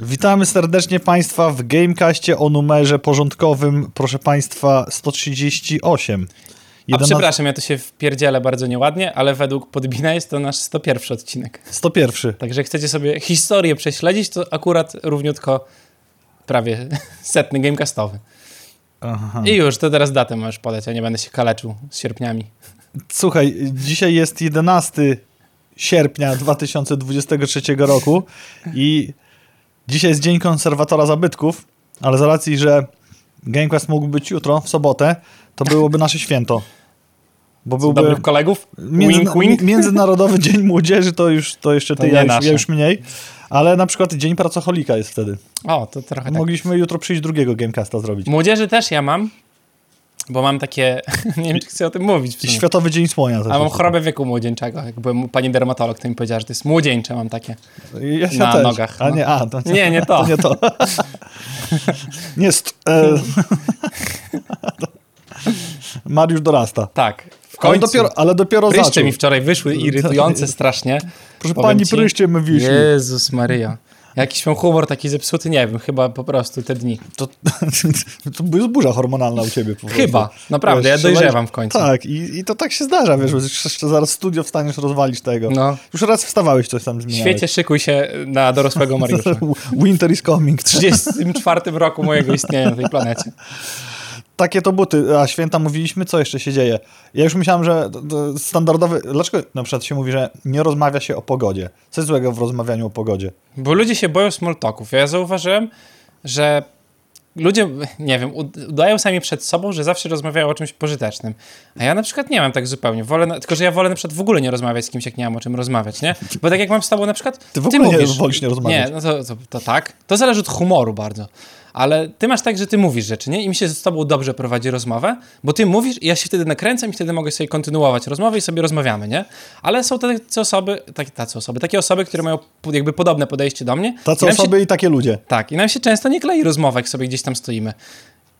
Witamy serdecznie Państwa w Gamecastie o numerze porządkowym, proszę Państwa, 138. A przepraszam, ja to się wpierdzielę bardzo nieładnie, ale według Podbina jest to nasz 101 odcinek. 101. Także chcecie sobie historię prześledzić, to akurat równiutko prawie setny gamecastowy. Aha. I już, to teraz datę możesz podać, ja nie będę się kaleczył z sierpniami. Słuchaj, dzisiaj jest 11 sierpnia 2023 roku i dzisiaj jest Dzień Konserwatora Zabytków, ale z racji, że Gamecast mógł być jutro, w sobotę, to byłoby nasze święto. Bo byłby dobrych kolegów? Między, wink, wink. Międzynarodowy Dzień Młodzieży to już, to jeszcze ty, to ja, już, ja już mniej. Ale na przykład Dzień Pracocholika jest wtedy. O, to trochę tak. Mogliśmy jutro przyjść drugiego Gamecasta zrobić. Młodzieży też ja mam, bo mam takie, nie wiem, czy chcę o tym mówić. Światowy Dzień Słonia. A mam chorobę wieku młodzieńczego. Jak byłem pani dermatolog, to mi powiedziała, że to jest młodzieńcze, mam takie ja na też. nogach. A no. nie, a, to, nie, nie to. to nie to. nie, st- e... Mariusz dorasta. Tak. Ale dopiero, ale dopiero Pryszcze zaczął. mi wczoraj wyszły, irytujące strasznie. Proszę pani, ci... pryszcze my wyszły. Jezus Maria. Jakiś mam humor taki zepsuty, nie wiem, chyba po prostu te dni. To, to jest burza hormonalna u ciebie. Po chyba, naprawdę, wiesz, ja dojrzewam w końcu. Tak, i, i to tak się zdarza, wiesz, jeszcze zaraz studio wstaniesz, rozwalić tego. No. Już raz wstawałeś, coś tam zmieniałeś. Świecie, szykuj się na dorosłego Mariusza. Winter is coming. W 34 roku mojego istnienia na tej planecie takie to buty, a święta mówiliśmy, co jeszcze się dzieje? Ja już myślałem, że standardowy. Dlaczego na przykład się mówi, że nie rozmawia się o pogodzie? Co jest złego w rozmawianiu o pogodzie? Bo ludzie się boją small talków. Ja zauważyłem, że ludzie, nie wiem, udają sami przed sobą, że zawsze rozmawiają o czymś pożytecznym. A ja na przykład nie mam tak zupełnie. Wolę, tylko, że ja wolę na przykład w ogóle nie rozmawiać z kimś, jak nie mam o czym rozmawiać, nie? Bo tak jak mam z tobą na przykład, ty, w ogóle ty mówisz, nie wolisz nie rozmawiać. Nie, no to, to, to tak. To zależy od humoru bardzo ale ty masz tak, że ty mówisz rzeczy, nie? I mi się z tobą dobrze prowadzi rozmowę, bo ty mówisz i ja się wtedy nakręcam i wtedy mogę sobie kontynuować rozmowę i sobie rozmawiamy, nie? Ale są tacy osoby, tak, tacy osoby, takie osoby, które mają jakby podobne podejście do mnie. Tacy i osoby się, i takie ludzie. Tak, i nam się często nie klei rozmowa, jak sobie gdzieś tam stoimy.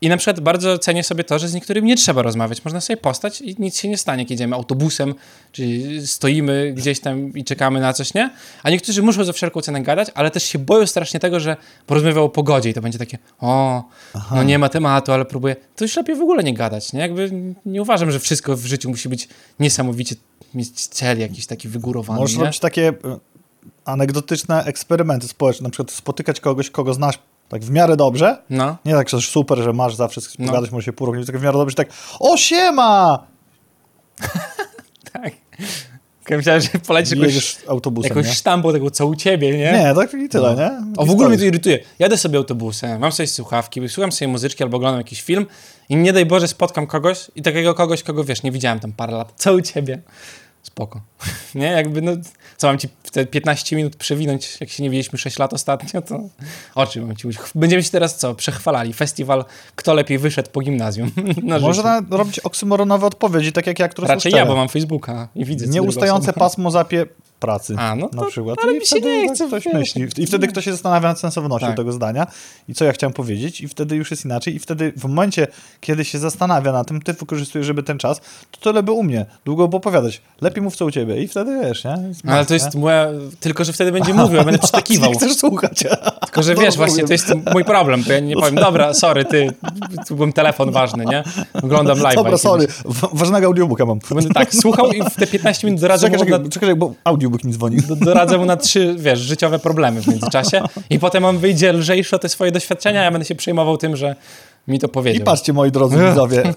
I na przykład bardzo cenię sobie to, że z niektórymi nie trzeba rozmawiać. Można sobie postać i nic się nie stanie, jak jedziemy autobusem, czy stoimy gdzieś tam i czekamy na coś, nie? A niektórzy muszą za wszelką cenę gadać, ale też się boją strasznie tego, że porozmawiał o pogodzie i to będzie takie, o, Aha. no nie ma tematu, ale próbuję. To już lepiej w ogóle nie gadać, nie? Jakby nie uważam, że wszystko w życiu musi być niesamowicie, mieć cel jakiś taki wygórowany, Możesz robić takie e, anegdotyczne eksperymenty społeczne, na przykład spotykać kogoś, kogo znasz tak w miarę dobrze. No. Nie tak, że super, że masz zawsze no. może się pół roku, tak w miarę dobrze, tak o siema! tak. Myślałem, że polecisz jakąś, autobusem, jakąś sztampą tego, co u ciebie, nie? Nie, tak i tyle, no. nie? O, w ogóle mnie to irytuje. Jadę sobie autobusem, mam sobie słuchawki, słucham sobie muzyczki albo oglądam jakiś film i nie daj Boże spotkam kogoś i takiego kogoś, kogo wiesz, nie widziałem tam parę lat. Co u ciebie? Spoko. nie, jakby no co mam ci te 15 minut przewinąć, jak się nie widzieliśmy 6 lat ostatnio, to o czym mam ci mówić? Będziemy się teraz co? Przechwalali. Festiwal, kto lepiej wyszedł po gimnazjum. Można robić oksymoronowe odpowiedzi, tak jak ja, które Raczej ja, bo mam Facebooka i widzę. Nieustające pasmo zapie pracy A, no to, na przykład. Ale I mi się nie chce. Ktoś myśli. I wtedy ktoś się zastanawia nad sensownością tak. tego zdania i co ja chciałem powiedzieć i wtedy już jest inaczej i wtedy w momencie, kiedy się zastanawia na tym, ty wykorzystujesz, żeby ten czas, to tyle by u mnie długo opowiadać. Lepiej mów co u ciebie i wtedy wiesz, nie? No, ale to jest nie? moja... Tylko, że wtedy będzie mówił, ja będę przytakiwał. Nie chcesz słuchać. Że wiesz, właśnie to jest mój problem, to ja nie powiem, dobra, sorry, ty, tu byłem telefon ważny, nie? Oglądam live. Dobra, sorry, ważnego audiobooka mam. Będę tak, słuchał i w te 15 minut doradzę czekaj, czekaj, na... czekaj, bo audiobook mi dzwoni. Do, doradzę mu na trzy, wiesz, życiowe problemy w międzyczasie i potem on wyjdzie lżejszy o te swoje doświadczenia, ja będę się przejmował tym, że mi to powiedział. I patrzcie, moi drodzy widzowie,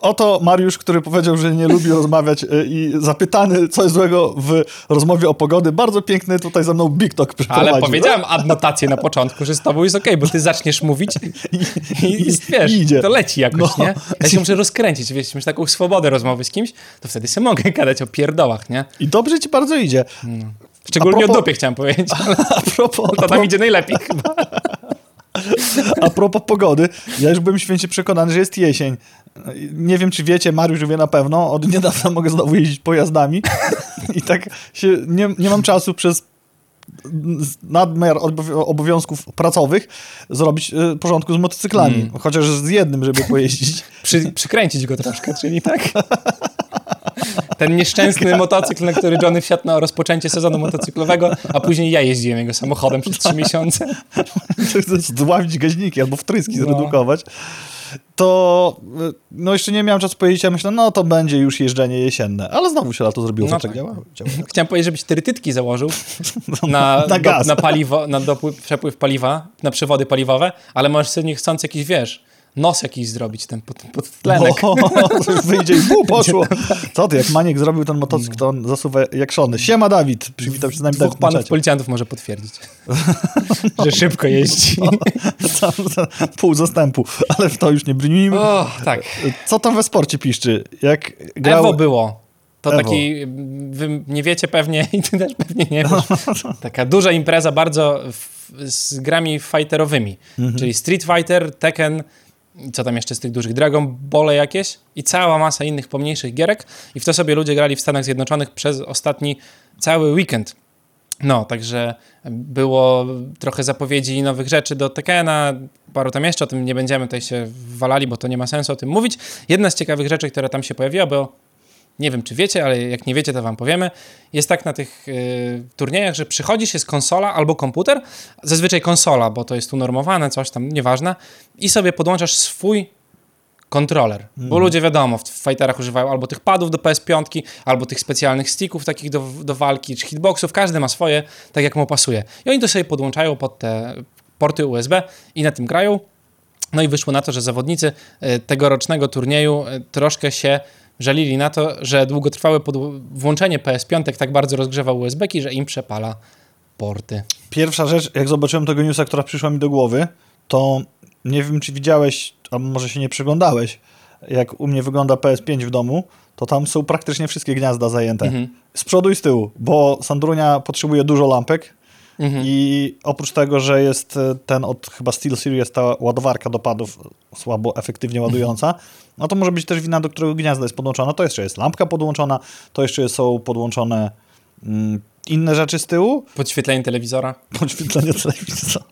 oto Mariusz, który powiedział, że nie lubi rozmawiać e, i zapytany, co jest złego w rozmowie o pogody, bardzo piękny tutaj ze mną Big Talk Ale powiedziałem adnotację na początku, że z tobą jest okej, okay, bo ty zaczniesz mówić i, i, i wiesz, idzie. to leci jakoś, no. nie? Ja się muszę rozkręcić, wiesz, masz taką swobodę rozmowy z kimś, to wtedy sobie mogę gadać o pierdołach, nie? I dobrze ci bardzo idzie. No. Szczególnie propos... o dupie chciałem powiedzieć. A propos... To tam idzie najlepiej chyba. A propos pogody, ja już byłem święcie przekonany, że jest jesień. Nie wiem, czy wiecie, Mariusz wie na pewno, od niedawna mogę znowu jeździć pojazdami i tak się nie, nie mam czasu przez nadmiar obowiązków pracowych zrobić e, porządku z motocyklami. Mm. Chociaż z jednym, żeby pojeździć. Przy, przykręcić go troszkę, czyli tak? Ten nieszczęsny motocykl, na który Johnny wsiadł na rozpoczęcie sezonu motocyklowego, a później ja jeździłem jego samochodem przez trzy miesiące. Zdławić gaźniki albo wtryski No. zredukować. To no jeszcze nie miałem czasu powiedzieć, ja myślę, no to będzie już jeżdżenie jesienne. Ale znowu się lato zrobiło, No no, tak. działa, działa. Chciałem powiedzieć, żebyś trytytki założył na, na gaz. Do, na paliwo, na dopływ, przepływ paliwa, na przewody paliwowe, ale możesz sobie niechcący jakiś, wiesz, nos jakiś zrobić, ten pod, podtlenek. O, to już wyjdzie i pół poszło. Co ty, jak Maniek zrobił ten motocykl, to on zasuwa jak szony. Siema Dawid, przywitał się z nami Dwóch Dawid panów policjantów może potwierdzić, że szybko jeździ. Tam, tam, pół zastępu, ale w to już nie brnijmy. O, tak. Co tam we sporcie piszczy? Jak grał... Ewo było. To Ewo. taki, wy nie wiecie pewnie i ty też pewnie nie wiesz. Taka duża impreza bardzo w, z grami fighterowymi, Mhm. czyli Street Fighter, Tekken, co tam jeszcze z tych dużych, Dragon Ball jakieś i cała masa innych pomniejszych gierek i w to sobie ludzie grali w Stanach Zjednoczonych przez ostatni cały weekend. No, także było trochę zapowiedzi nowych rzeczy do Tekena, paru tam jeszcze, o tym nie będziemy tutaj się walali, bo to nie ma sensu o tym mówić. Jedna z ciekawych rzeczy, która tam się pojawiła, bo nie wiem, czy wiecie, ale jak nie wiecie, to wam powiemy. Jest tak na tych y, turniejach, że przychodzisz, jest konsola albo komputer, zazwyczaj konsola, bo to jest unormowane, coś tam, nieważne, i sobie podłączasz swój kontroler. Bo ludzie, wiadomo, w fighterach używają albo tych padów do PS5, albo tych specjalnych sticków takich do, do walki, czy hitboxów, każdy ma swoje, tak jak mu pasuje. I oni to sobie podłączają pod te porty USB i na tym grają. No i wyszło na to, że zawodnicy e, tegorocznego turnieju e, troszkę się żalili na to, że długotrwałe włączenie PS5 tak bardzo rozgrzewa USB-ki, że im przepala porty. Pierwsza rzecz, jak zobaczyłem tego newsa, która przyszła mi do głowy, to nie wiem, czy widziałeś, a może się nie przyglądałeś, jak u mnie wygląda PS5 w domu, to tam są praktycznie wszystkie gniazda zajęte. Mhm. Z przodu i z tyłu, bo Sandrunia potrzebuje dużo lampek Mhm. i oprócz tego, że jest e, ten od chyba SteelSeries, ta ładowarka do padów słabo efektywnie ładująca, no to może być też wina, do którego gniazda jest podłączona. To jeszcze jest lampka podłączona, to jeszcze są podłączone mm, inne rzeczy z tyłu, Podświetlenie telewizora. podświetlenie telewizora.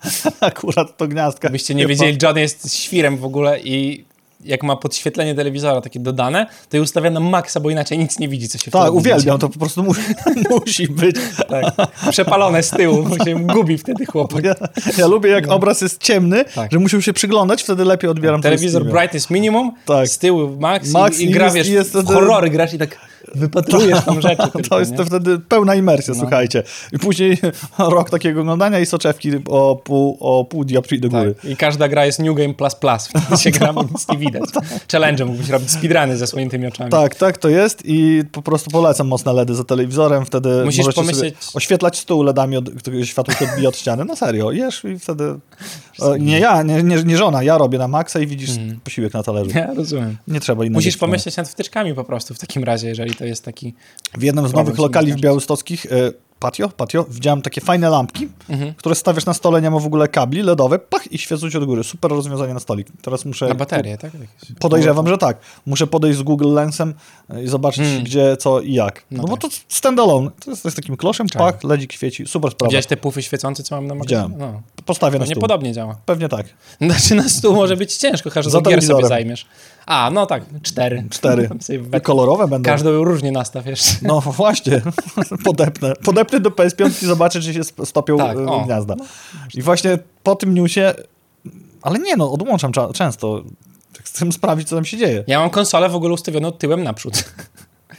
Akurat to gniazdka. Gdybyście nie wiedzieli, John jest świrem w ogóle i jak ma podświetlenie telewizora takie dodane, to je ustawia na maksa, bo inaczej nic nie widzi, co się Tak, uwielbiam, to po prostu musi, musi być. Tak. Przepalone z tyłu, bo się gubi wtedy chłopak. Ja, ja lubię, jak obraz jest ciemny, Tak. że musiał się przyglądać, wtedy lepiej odbieram Telewizor jest brightness minimum, Tak. z tyłu max, Max i, i gra, jest- wiesz, jest wtedy- horrory grasz i tak wypatrujesz tam rzeczy. To tylko, jest nie? to wtedy pełna imersja, No. słuchajcie. I później rok takiego oglądania i soczewki o pół, o pół dioptrii do góry. Tak. I każda gra jest New Game Plus Plus. Wtedy się gra, nic nie widać. Challenge mógłbyś robić speedruny ze zasłoniętymi oczami. Tak, tak, to jest i po prostu polecam mocne LEDy za telewizorem, wtedy Musisz możecie pomyśleć- oświetlać stół LEDami, od, które światło się odbija od ściany. No serio, jesz i wtedy... Nie ja, nie, nie, nie żona, ja robię na maksa i widzisz posiłek na talerzu. Ja rozumiem. Nie trzeba innego. Musisz pomyśleć nad wtyczkami po prostu w takim razie, jeżeli to jest taki... W jednym z nowych lokali w białostockich, e, patio, patio, widziałem takie fajne lampki, Mhm. które stawiasz na stole, nie ma w ogóle kabli LEDowe, pach i świecą ci od góry. Super rozwiązanie na stolik. Teraz muszę... Na baterię, tak? Podejrzewam, że tak. Muszę podejść z Google Lensem e, i zobaczyć, Mm. gdzie, co i jak. No, No bo tak. to standalone. To jest, to jest takim kloszem, Tak. pach, ledzik świeci. Super sprawa. Widziałeś te pufy świecące, co mam na magazynie? Widziałem. No. Postawię na stół. niepodobnie działa. Pewnie tak. Znaczy na stół może być ciężko, że Za gier sobie zajmiesz. A, no tak, cztery. Cztery. Kolorowe będą. Każdą różnie nastaw jeszcze. No właśnie, podepnę. Podepnę do PS5 i zobaczę, czy się stopią Tak, o. gniazda. I właśnie po tym newsie, ale nie no, odłączam cza- często. Chcę sprawdzić, co tam się dzieje. Ja mam konsolę w ogóle ustawioną tyłem naprzód.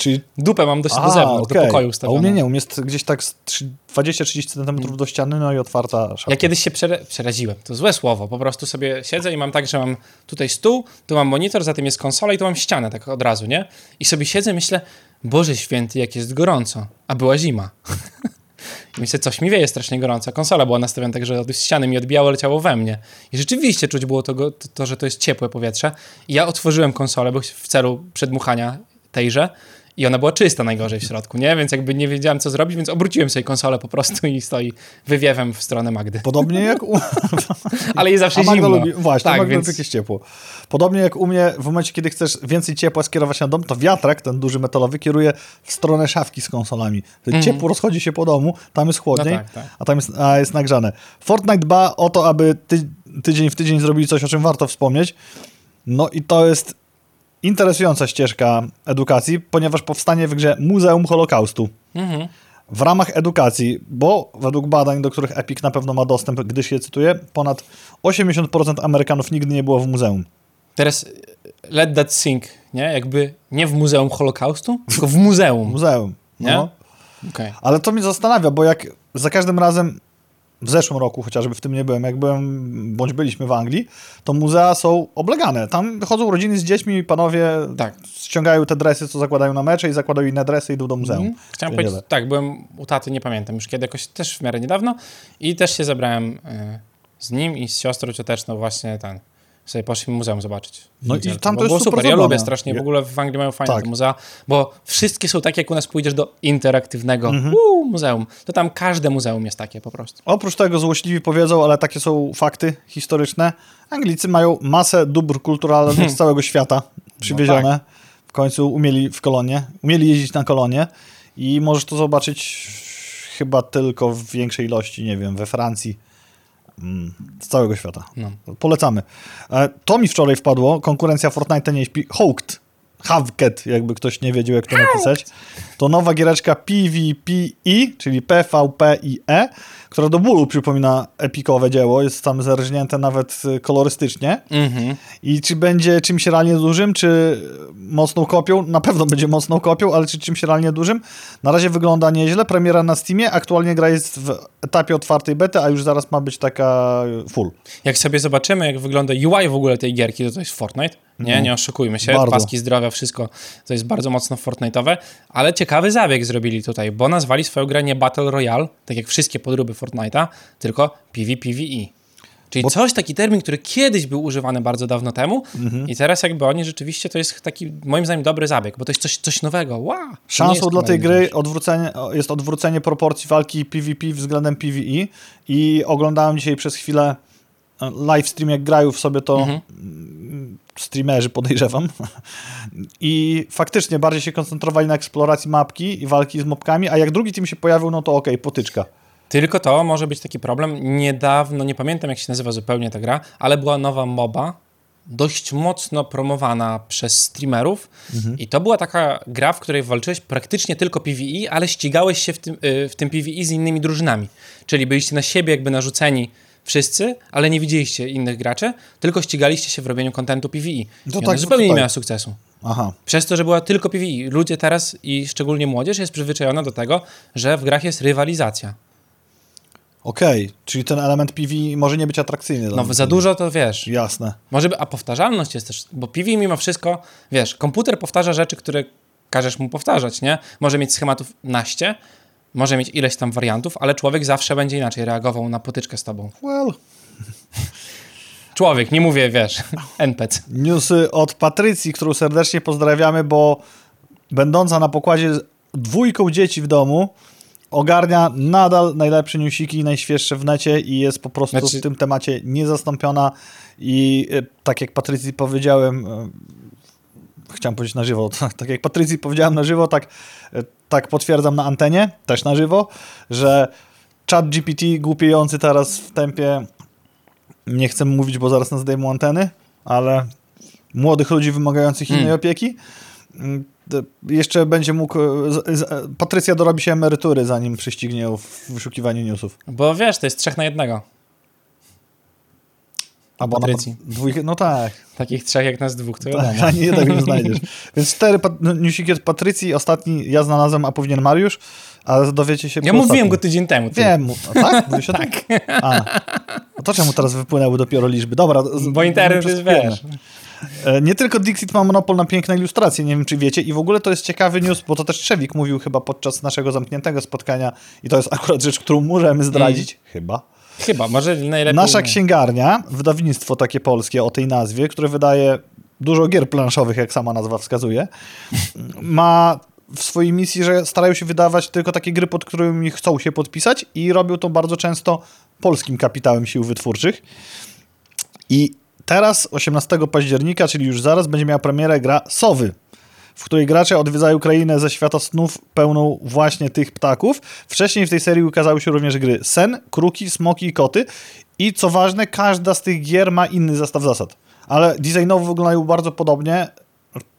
Czyli Dupę mam do, do A, zewnątrz, do okej. pokoju A ustawioną. u mnie nie, u mnie jest gdzieś tak z trzy- 20-30 cm do ściany, no i otwarta szafka. Ja kiedyś się przera przeraziłem, to złe słowo, po prostu sobie siedzę i mam tak, że mam tutaj stół, tu mam monitor, za tym jest konsola i tu mam ścianę tak od razu, nie? I sobie siedzę i myślę, Boże święty, jak jest gorąco, a była zima. I myślę, coś mi wieje strasznie gorąco. Konsola była nastawiona tak, że od ściany mi odbijało, leciało we mnie. I rzeczywiście czuć było to, to, to że to jest ciepłe powietrze. I ja otworzyłem konsolę, bo w celu przedmuchania tejże i ona była czysta najgorzej w środku, nie? Więc jakby nie wiedziałem, co zrobić, więc obróciłem sobie konsolę po prostu i stoi wywiewem w stronę Magdy. Podobnie jak u... Ale jest zawsze A Magda zimno. lubi, właśnie, tak, Magda więc lubi jakieś ciepło. Podobnie jak u mnie, w momencie, kiedy chcesz więcej ciepła skierować na dom, to wiatrak, ten duży metalowy, kieruje w stronę szafki z konsolami. To Ciepło rozchodzi się po domu, tam jest chłodniej, Mhm. No tak, tak. a tam jest, a jest nagrzane. Fortnite dba o to, aby ty, tydzień w tydzień zrobili coś, o czym warto wspomnieć. No i to jest interesująca ścieżka edukacji, ponieważ powstanie w grze Muzeum Holokaustu. Mhm. W ramach edukacji, bo według badań, do których Epic na pewno ma dostęp, gdyż je cytuję, ponad 80% Amerykanów nigdy nie było w muzeum. Teraz y, let that sink, nie? Jakby nie w Muzeum Holokaustu, tylko w muzeum. Muzeum. Nie? No. Okej. Ale to mnie zastanawia, bo jak za każdym razem w zeszłym roku, chociażby w tym nie byłem, jak byłem, bądź byliśmy w Anglii, to muzea są oblegane. Tam chodzą rodziny z dziećmi i panowie Tak. ściągają te dresy, co zakładają na mecze i zakładają inne dresy i idą do muzeum. Mhm. Chciałem powiedzieć, tak, byłem u taty, nie pamiętam już kiedy, jakoś też w miarę niedawno i też się zebrałem y, z nim i z siostrą cioteczną właśnie ten, sobie poszliśmy muzeum zobaczyć. No i tam to jest super super. Ja lubię strasznie, w ogóle w Anglii mają fajne Tak. muzea, bo wszystkie są takie, jak u nas pójdziesz do interaktywnego Mhm. Uuu, muzeum, to tam każde muzeum jest takie po prostu. Oprócz tego złośliwi powiedzą, ale takie są fakty historyczne. Anglicy mają masę dóbr kulturalnych z całego świata przywiezione. No tak. W końcu umieli w kolonie, umieli jeździć na kolonie i możesz to zobaczyć chyba tylko w większej ilości, nie wiem, we Francji. Z całego świata. No. Polecamy. E, To mi wczoraj wpadło. Konkurencja Fortnite nie śpi. Hooked. Havket, jakby ktoś nie wiedział, jak to napisać. To nowa giereczka PvPE, czyli PvPIE, która do bólu przypomina epikowe dzieło. Jest tam zerżnięte nawet y, kolorystycznie. Mhm. I czy będzie czymś realnie dużym, czy mocną kopią? Na pewno będzie mocną kopią, ale czy czymś realnie dużym? Na razie wygląda nieźle. Premiera na Steamie. Aktualnie gra jest w etapie otwartej bety, a już zaraz ma być taka full. Jak sobie zobaczymy, jak wygląda UI w ogóle tej gierki, to to jest Fortnite. Nie, No. nie oszukujmy się. Bardzo. Paski zdrowia, wszystko to jest bardzo mocno Fortnite'owe, ale ciekawy zabieg zrobili tutaj, bo nazwali swoją grę nie Battle Royale, tak jak wszystkie podróby Fortnite'a, tylko PvPvE. Czyli Bo- coś, taki termin, który kiedyś był używany bardzo dawno temu Mhm. i teraz jakby oni rzeczywiście, to jest taki moim zdaniem dobry zabieg, bo to jest coś, coś nowego. Wow! Szansą dla tej gry odwrócenie, jest odwrócenie proporcji walki PvP względem PvE i oglądałem dzisiaj przez chwilę e, live stream, jak grają w sobie to Mhm. Streamerzy, podejrzewam. I faktycznie bardziej się koncentrowali na eksploracji mapki i walki z mobkami, a jak drugi team się pojawił, no to okej, potyczka. Tylko to może być taki problem. Niedawno, nie pamiętam jak się nazywa zupełnie ta gra, ale była nowa MOBA, dość mocno promowana przez streamerów i to była taka gra, w której walczyłeś praktycznie tylko PvE, ale ścigałeś się w tym, y, w tym PvE z innymi drużynami. Czyli byliście na siebie jakby narzuceni wszyscy, ale nie widzieliście innych graczy, tylko ścigaliście się w robieniu kontentu PvE. I to ona tak, zupełnie nie miała sukcesu. Aha. Przez to, że była tylko PvE. Ludzie teraz i szczególnie młodzież jest przyzwyczajona do tego, że w grach jest rywalizacja. Okej, czyli ten element PvE może nie być atrakcyjny. No za dużo to wiesz. Jasne. Może by, a powtarzalność jest też, bo PV mimo wszystko, wiesz, komputer powtarza rzeczy, które każesz mu powtarzać, nie? Może mieć schematów naście, może mieć ileś tam wariantów, ale człowiek zawsze będzie inaczej reagował na potyczkę z tobą. Well. Człowiek, nie mówię, wiesz, NPC. Newsy od Patrycji, którą serdecznie pozdrawiamy, bo będąca na pokładzie z dwójką dzieci w domu, ogarnia nadal najlepsze newsiki najświeższe w necie i jest po prostu Znaczy- w tym temacie niezastąpiona i e, tak jak Patrycji powiedziałem, e, chciałem powiedzieć na żywo, tak jak Patrycji powiedziałem na żywo, tak, e, tak potwierdzam na antenie, też na żywo, że chat GPT głupiejący teraz w tempie nie chcę mówić, bo zaraz nas zdejmą anteny, ale młodych ludzi wymagających innej Hmm. opieki. mm, Jeszcze będzie mógł. e, z- Patrycja dorobi się emerytury, zanim przyścignie w wyszukiwaniu newsów. Bo wiesz, to jest trzech na jednego. Albo Patrycji. dwójkę, no tak, Takich trzech jak nas dwóch, to tak wiadomo. ani jednego nie znajdziesz. Więc cztery no, newsiki od Patrycji, ostatni ja znalazłem, a powinien Mariusz, ale dowiecie się Ja po mówiłem ostatnim. go tydzień temu. Ty. Wiem, a tak? Mówisz o tym? A. No to czemu teraz wypłynęły dopiero liczby? Dobra. z- Bo internet jest, wiesz. E, Nie tylko Dixit ma monopol na piękne ilustracje, nie wiem czy wiecie, i w ogóle to jest ciekawy news, bo to też Trzewik mówił chyba podczas naszego zamkniętego spotkania i to jest akurat rzecz, którą możemy zdradzić, chyba. Chyba, może najlepiej. Nasza księgarnia, wydawnictwo takie polskie o tej nazwie, które wydaje dużo gier planszowych, jak sama nazwa wskazuje, ma w swojej misji, że starają się wydawać tylko takie gry, pod którymi chcą się podpisać i robią to bardzo często polskim kapitałem sił wytwórczych. I teraz, 18 października, czyli już zaraz, będzie miała premierę gra Sowy, w której gracze odwiedzają krainę ze świata snów pełną właśnie tych ptaków. Wcześniej w tej serii ukazały się również gry Sen, Kruki, Smoki i Koty. I co ważne, każda z tych gier ma inny zestaw zasad. Ale designowo wyglądają bardzo podobnie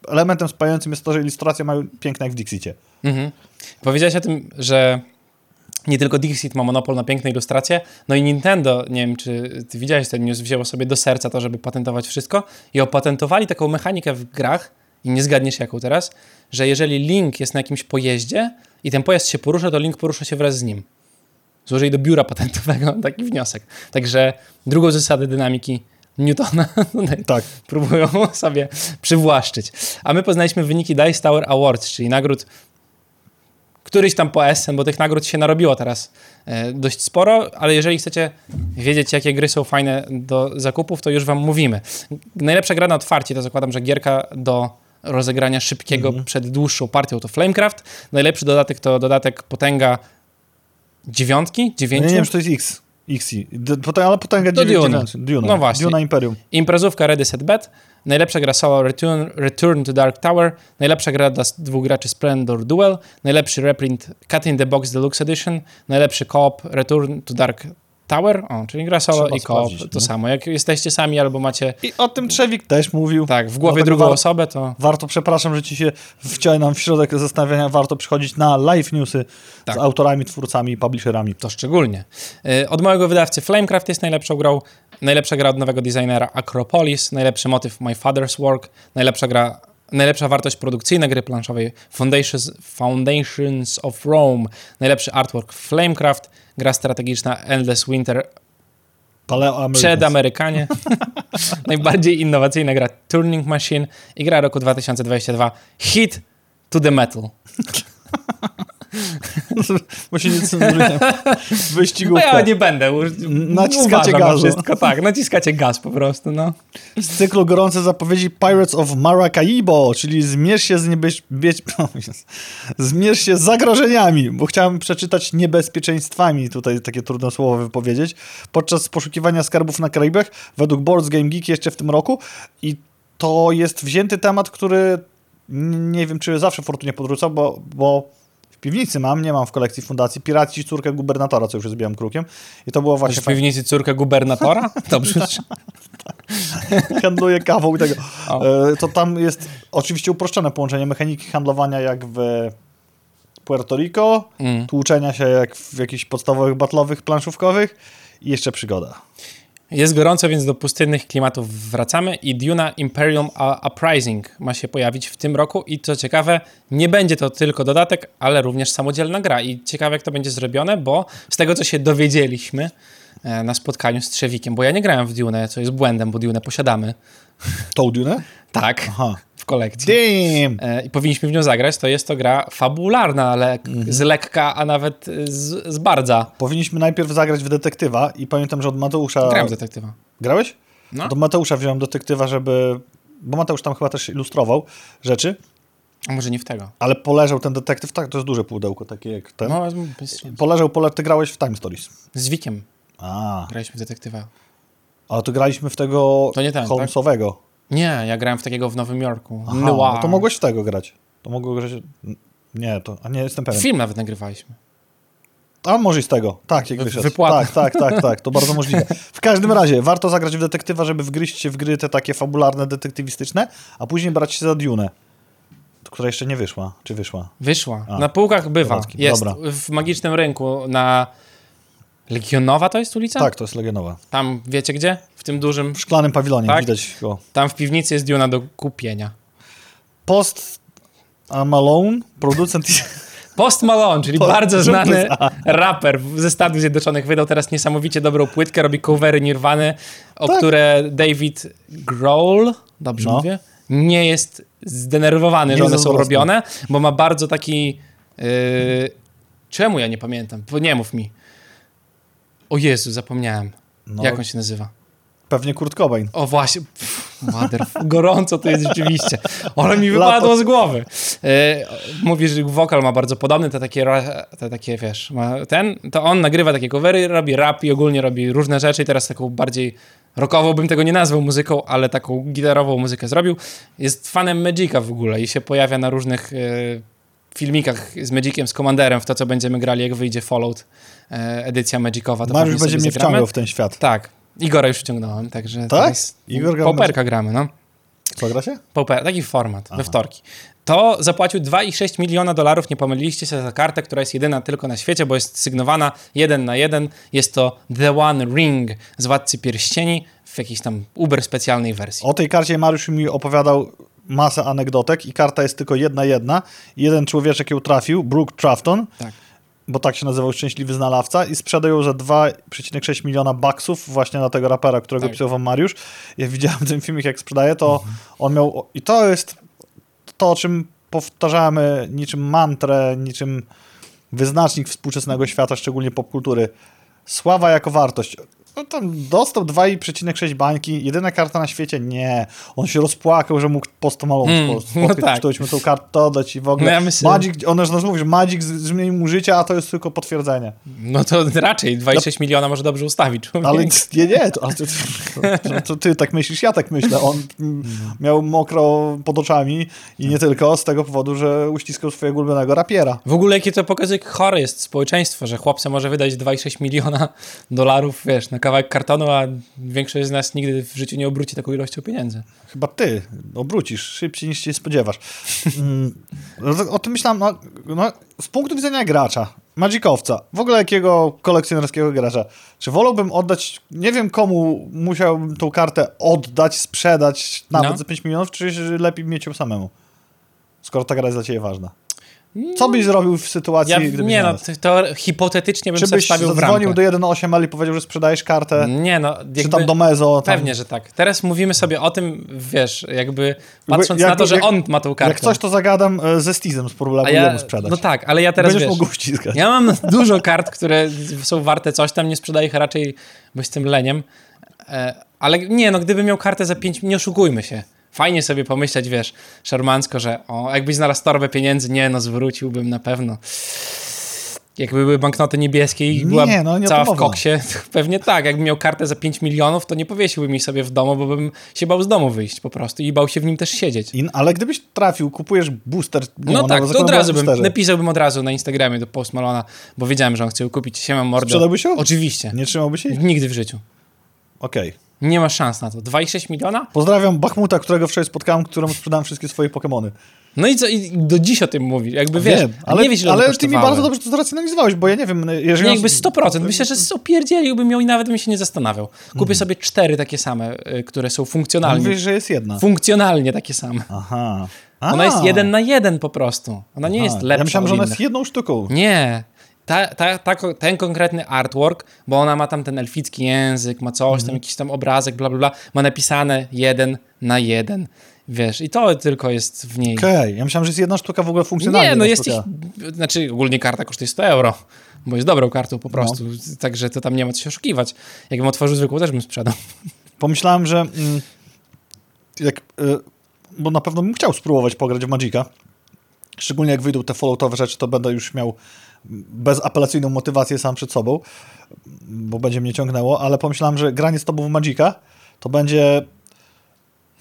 elementem spającym jest to, że ilustracje mają piękne jak w Dixicie. Mhm. Powiedziałeś o tym, że nie tylko Dixit ma monopol na piękne ilustracje, no i Nintendo, nie wiem czy ty widziałeś ten news, wzięło sobie do serca to, żeby patentować wszystko i opatentowali taką mechanikę w grach, i nie zgadniesz jaką teraz, że jeżeli Link jest na jakimś pojeździe i ten pojazd się porusza, to Link porusza się wraz z nim. Złożyli do biura patentowego taki wniosek. Także drugą zasadę dynamiki Newtona Tak. próbują sobie przywłaszczyć. A my poznaliśmy wyniki Dice Tower Awards, czyli nagród któryś tam po Essen, bo tych nagród się narobiło teraz e, dość sporo, ale jeżeli chcecie wiedzieć, jakie gry są fajne do zakupów, to już wam mówimy. Najlepsza gra na otwarcie to zakładam, że gierka do rozegrania szybkiego Mhm. przed dłuższą partią to Flamecraft. Najlepszy dodatek to dodatek potęga dziewiątki, Ja dziewięciu. nie wiem, czy to jest X. Xi. Ale potęga Do 9 Duna. Duna. No właśnie. Duna Imperium. Imprezówka Ready Set Bet, najlepsza gra solo Return, Return to Dark Tower, najlepsza gra dla dwóch graczy Splendor Duel, najlepszy reprint Cut in the Box Deluxe Edition, najlepszy co-op Return to Dark Tower, o, czyli gra solo Trzeba i co-op, sprawdzić, to nie? samo. Jak jesteście sami albo macie I o tym Trzewik też mówił. tak, w głowie drugą war- osobę, to Warto, przepraszam, że ci się wciąłem w środek zastanawiania, warto przychodzić na live newsy Tak. z autorami, twórcami i publisherami. to szczególnie. Y, Od mojego wydawcy Flamecraft jest najlepszą grą, najlepsza gra od nowego designera Acropolis, najlepszy motyw My Father's Work, najlepsza gra, najlepsza wartość produkcyjna gry planszowej Foundations, Foundations of Rome, najlepszy artwork Flamecraft, gra strategiczna Endless Winter przed Amerykanie, najbardziej innowacyjna gra Turning Machine i gra roku 2022 Hit to the Metal. Bo się nie cenzuruje. No Wyścigówka. ja nie będę. uż- Naciskacie gazu. Wszystko, tak, naciskacie gaz po prostu, no. Z cyklu gorące zapowiedzi Pirates of Maracaibo, czyli zmierz się z niebez... bieć- zmierz się z zagrożeniami, bo chciałem przeczytać niebezpieczeństwami, tutaj takie trudne słowo wypowiedzieć, podczas poszukiwania skarbów na Karaibach, według Boards Game Geek jeszcze w tym roku i to jest wzięty temat, który nie wiem, czy zawsze fortunie podrzucał, bo, bo piwnicy mam, nie mam w kolekcji fundacji, Piraci córkę gubernatora, co już jest białym krukiem i to było Masz właśnie w piwnicy córkę gubernatora? Dobrze. handluje kawą i tego. E, To tam jest oczywiście uproszczone połączenie mechaniki handlowania jak w Puerto Rico, Mm. tłuczenia się jak w jakichś podstawowych batlowych planszówkowych i jeszcze przygoda. Jest gorąco, więc do pustynnych klimatów wracamy i Duna Imperium Uprising ma się pojawić w tym roku i co ciekawe, nie będzie to tylko dodatek, ale również samodzielna gra i ciekawe jak to będzie zrobione, bo z tego co się dowiedzieliśmy e, na spotkaniu z Trzewikiem, bo ja nie grałem w Dune, co jest błędem, bo Dune posiadamy. Tą Dune? Tak, Aha. W kolekcji. Damn! E, I powinniśmy w nią zagrać, to jest to gra fabularna, ale z lekka, a nawet z, z bardzo. Powinniśmy najpierw zagrać w detektywa i pamiętam, że od Mateusza... Grałem w detektywa. Grałeś? No. Do Mateusza wziąłem detektywa, żeby... Bo Mateusz tam chyba też ilustrował rzeczy, A może nie w tego. ale poleżał ten detektyw, tak, to jest duże pudełko, takie jak ten. No, bez- Poleżał, pole... ty grałeś w Time Stories. z Wikiem A, graliśmy w detektywa. ale to graliśmy w tego To nie ten, tak? Nie, ja grałem w takiego w Nowym Jorku. Aha, no to mogłeś w tego grać. To mogło grać... Nie, to... A nie, jestem pewien. Film nawet nagrywaliśmy. A może i z tego. Tak, jak Wy- wyszedł. wypłata. Tak, tak, tak, tak. To bardzo możliwe. W każdym razie, warto zagrać w detektywa, żeby wgryźć się w gry te takie fabularne, detektywistyczne, a później brać się za Dune, która jeszcze nie wyszła. Czy wyszła? Wyszła. A, na półkach bywa. Jest Dobra. w magicznym rynku na Legionowa to jest ulica? Tak, to jest Legionowa. Tam wiecie gdzie? W tym dużym. W szklanym pawilonie Tak? widać go. Tam w piwnicy jest Duna do kupienia. Post Malone, producent... Post Malone, czyli Po- bardzo znany raper ze Stanów Zjednoczonych, wydał teraz niesamowicie dobrą płytkę, robi covery Nirwany, o Tak. które David Grohl, dobrze No. mówię, nie jest zdenerwowany, Nie że one są robione, bo ma bardzo taki... Yy... Czemu ja nie pamiętam? Bo Nie mów mi. O Jezu, zapomniałem. No, Jak on się nazywa? Pewnie Kurt Cobain. O właśnie, Pff, mother, gorąco to jest rzeczywiście. Ale mi wypadło z głowy. E, mówisz, że wokal ma bardzo podobny, te takie, te takie wiesz, ma ten, to on nagrywa takie covery, robi rap i ogólnie robi różne rzeczy i teraz taką bardziej rockową bym tego nie nazwał muzyką, ale taką gitarową muzykę zrobił. Jest fanem Magica w ogóle i się pojawia na różnych e, filmikach z Magiciem, z Commanderem w to, co będziemy grali, jak wyjdzie Fallout, e, edycja Magicowa. To Mariusz będzie mnie wciągał w ten świat. Tak. Igora już wciągnąłem, także Tak? teraz Igor Poperka gramy, no. Co gra się? Paupera, taki format, we wtorki. To zapłacił 2,6 miliona dolarów, nie pomyliliście się za kartę, która jest jedyna tylko na świecie, bo jest sygnowana jeden na jeden. Jest to The One Ring z Władcy Pierścieni w jakiejś tam uber specjalnej wersji. O tej karcie Mariusz mi opowiadał masę anegdotek i karta jest tylko jedna, jedna. Jeden człowieczek ją trafił, Brooke Trafton, Tak. bo tak się nazywał szczęśliwy znalawca i sprzedał ją za 2,6 miliona baksów właśnie na tego rapera, którego Tak. pisał wam Mariusz. Ja widziałem ten filmik, jak sprzedaje, to on miał... I to jest to, o czym powtarzamy niczym mantrę, niczym wyznacznik współczesnego świata, szczególnie popkultury. Sława jako wartość. No tam dostał 2,6 bańki, jedyna karta na świecie? Nie. On się rozpłakał, że mógł postomalą Mm, mm, no spotkać, tak. ktoś mu tą kartę oddać i w ogóle. No ja myślę- Magic, on już nas mówi, że Magic zmienił mu życie, a to jest tylko potwierdzenie. No to raczej 2,6 miliona może dobrze ustawić. człowiek. Ale nie, nie, to, to, to, to, ty tak myślisz, ja tak myślę. On mm, miał mokro pod oczami i nie tylko z tego powodu, że uściskał swojego ulubionego rapiera. W ogóle jakie to pokazuje, jak chore jest społeczeństwo, że chłopca może wydać 2,6 miliona dolarów, wiesz, na kawałek kartonu, a większość z nas nigdy w życiu nie obróci taką ilością pieniędzy. Chyba ty obrócisz szybciej niż się spodziewasz. Mm, no o tym myślałem, no, no, z punktu widzenia gracza, magikowca, w ogóle jakiego kolekcjonerskiego gracza, czy wolałbym oddać, nie wiem komu musiałbym tą kartę oddać, sprzedać nawet No. za 5 milionów, czy lepiej mieć ją samemu? Skoro ta gra jest dla ciebie ważna. Co byś zrobił w sytuacji, Ja, gdybyś nie no, to, hipotetycznie bym Czy byś ramkę. do 1.8 i powiedział, że sprzedajesz kartę, Nie no, czy jakby, tam do Mezo? Tam, pewnie, że tak. Teraz mówimy sobie o tym, wiesz, jakby patrząc jak- na to, że jak- on ma tą kartę. Jak coś, to zagadam e, ze Stizem, spróbuję ja, mu sprzedać. No tak, ale ja teraz Będziesz wiesz, mógł ściskać. Ja mam dużo kart, które są warte coś tam, nie sprzedaję ich raczej, bo jestem leniem. E, ale nie, no gdybym miał kartę za 5, nie oszukujmy się. Fajnie sobie pomyśleć, wiesz, szarmancko, że o, jakbyś znalazł torbę pieniędzy, nie, no zwróciłbym na pewno. Jakby były banknoty niebieskie i Nie, była no nie cała w koksie, pewnie tak. Jakbym miał kartę za 5 milionów, to nie powiesiłbym jej sobie w domu, bo bym się bał z domu wyjść po prostu i bał się w nim też siedzieć. In, ale gdybyś trafił, kupujesz booster. No gumowego, tak, to od razu na bym, boosterze. napisałbym od razu na Instagramie do Post Malona, bo wiedziałem, że on chce ją kupić. Siema mordo. Sprzedałbyś ją? Oczywiście. Nie trzymałbyś jej? Nigdy w życiu. Okej. Nie ma szans na to. 2,6 miliona? Pozdrawiam Bachmuta, którego wczoraj spotkałem, któremu sprzedałem wszystkie swoje Pokemony. No i co? I do dziś o tym mówi. Jakby wiesz, Wiem, ale, nie wiesz, ile ale ty mi bardzo dobrze to zracjonalizowałeś, bo ja nie wiem, jeżeli... Nie, jakby 100%. Myślę, że opierdzieliłbym ją i nawet bym się nie zastanawiał. Kupię Mhm. sobie cztery takie same, y, które są funkcjonalnie. Mówisz, że jest jedna. Funkcjonalnie takie same. Aha. Ona A. jest jeden na jeden po prostu. Ona nie Aha. jest lepsza Ja myślałem, że ona jest jedną sztuką. Nie. Ta, ta, ta, ten konkretny artwork, bo ona ma tam ten elficki język, ma coś, Mhm. tam jakiś tam obrazek, bla, bla, bla, ma napisane jeden na jeden. Wiesz, i to tylko jest w niej. Okej, ja myślałem, że jest jedna sztuka w ogóle funkcjonalna. Nie, no jest ich, znaczy ogólnie karta kosztuje 100 euro, bo jest dobrą kartą po prostu, No. także to tam nie ma co się oszukiwać. Jakbym otworzył zwykłą, też bym sprzedał. Pomyślałem, że mm, jak, y, bo na pewno bym chciał spróbować pograć w Magica. Szczególnie jak wyjdą te falloutowe rzeczy, to będę już miał bezapelacyjną motywację sam przed sobą, bo będzie mnie ciągnęło, ale pomyślałem, że granie z tobą w Magica to będzie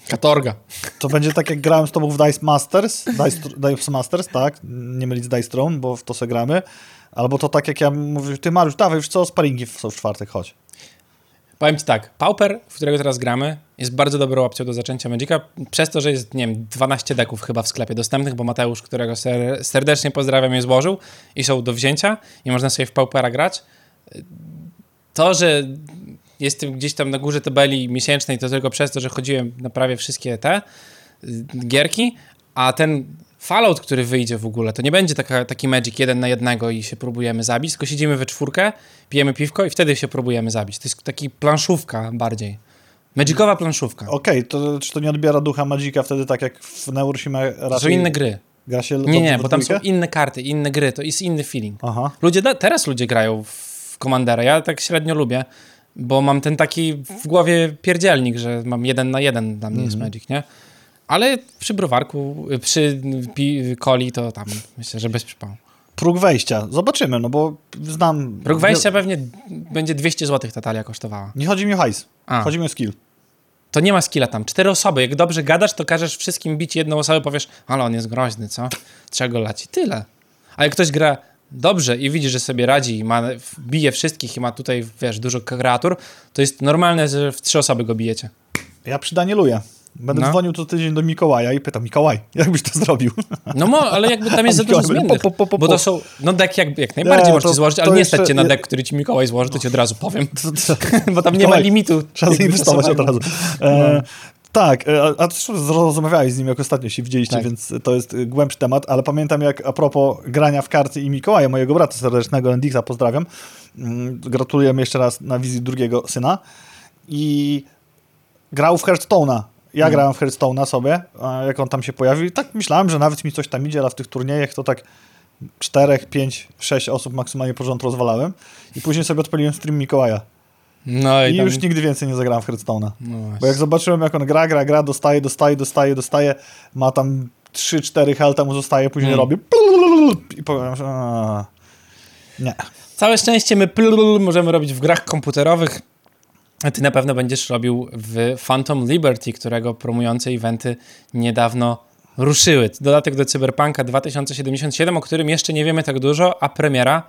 Katorga. to będzie tak jak grałem z tobą w Dice Masters, Dice, Dice Masters, tak, nie mylić z Dice Throne, bo w to se gramy, albo to tak jak ja mówię, ty Mariusz, dawaj już co, sparingi są w czwartek, chodź. Powiem ci tak, Pauper, w którego teraz gramy, jest bardzo dobrą opcją do zaczęcia Magica, przez to, że jest, nie wiem, 12 deków chyba w sklepie dostępnych, bo Mateusz, którego ser serdecznie pozdrawiam, je złożył i są do wzięcia i można sobie w Paupera grać. To, że jestem gdzieś tam na górze tabeli miesięcznej, to tylko przez to, że chodziłem na prawie wszystkie te y, gierki, a ten Fallout, który wyjdzie w ogóle, to nie będzie taka, taki Magic jeden na jednego i się próbujemy zabić, tylko siedzimy we czwórkę, pijemy piwko i wtedy się próbujemy zabić. To jest taki planszówka bardziej. Magicowa planszówka. Okej, to czy to nie odbiera ducha Magica wtedy tak jak w Neuroshima To są raczej inne gry. gra się Nie, nie, bo tam są inne karty, inne gry, to jest inny feeling. Aha. Ludzie, teraz ludzie grają w Commandera, ja tak średnio lubię, bo mam ten taki w głowie pierdzielnik, że mam jeden na jeden, dla mnie jest Mhm. Magic, nie? Ale przy browarku, przy coli to tam myślę, że bez przypału. Próg wejścia. Zobaczymy, no bo znam... Próg wejścia pewnie będzie 200 zł ta talia kosztowała. Nie chodzi mi o hajs. A. Chodzi mi o skill. To nie ma skilla tam. Cztery osoby. Jak dobrze gadasz, to każesz wszystkim bić jedną osobę, powiesz, ale on jest groźny, co? Trzeba go lać i tyle. A jak ktoś gra dobrze i widzi, że sobie radzi i ma, bije wszystkich i ma tutaj, wiesz, dużo kreatur, to jest normalne, że w trzy osoby go bijecie. Ja przydanieluję. Będę No. dzwonił co tydzień do Mikołaja i pytam, Mikołaj, jak byś to zrobił? No mo, ale jakby tam jest za dużo Mikołaj, zmiennych, po, po, po, bo to są, no dek jak, jak najbardziej Nie, możesz to- złożyć, ale nie jeszcze- stać cię na dek, który ci Mikołaj złoży, to ci od razu powiem, To- to- bo tam nie ma Mikołaj, limitu. Trzeba zainwestować od razu. E, tak, e, a, a rozmawiałeś z nim, jak ostatnio się widzieliście, Tak. więc to jest e, głębszy temat, ale pamiętam jak a propos grania w karty i Mikołaja, mojego brata serdecznego, Endixa, pozdrawiam. Mm, Gratulujemy jeszcze raz na wizji drugiego syna. I grał w Hearthstone'a. Ja Mhm. grałem w Hearthstone'a sobie, jak on tam się pojawił. I tak myślałem, że nawet mi coś tam idzie, ale w tych turniejach to tak czterech, pięć, sześć osób maksymalnie porząd rozwalałem. I później sobie odpaliłem stream Mikołaja. No i, I tam, już nigdy więcej nie zagrałem w Hearthstone'a. no. Bo jak zobaczyłem, jak on gra, gra, gra, dostaje, dostaje, dostaje, dostaje, ma tam 3-4 helta mu zostaje, później Mm. robi i powiem, że nie. Całe szczęście my możemy robić w grach komputerowych. Ty na pewno będziesz robił w Phantom Liberty, którego promujące eventy niedawno ruszyły. Dodatek do Cyberpunka 2077, o którym jeszcze nie wiemy tak dużo, a premiera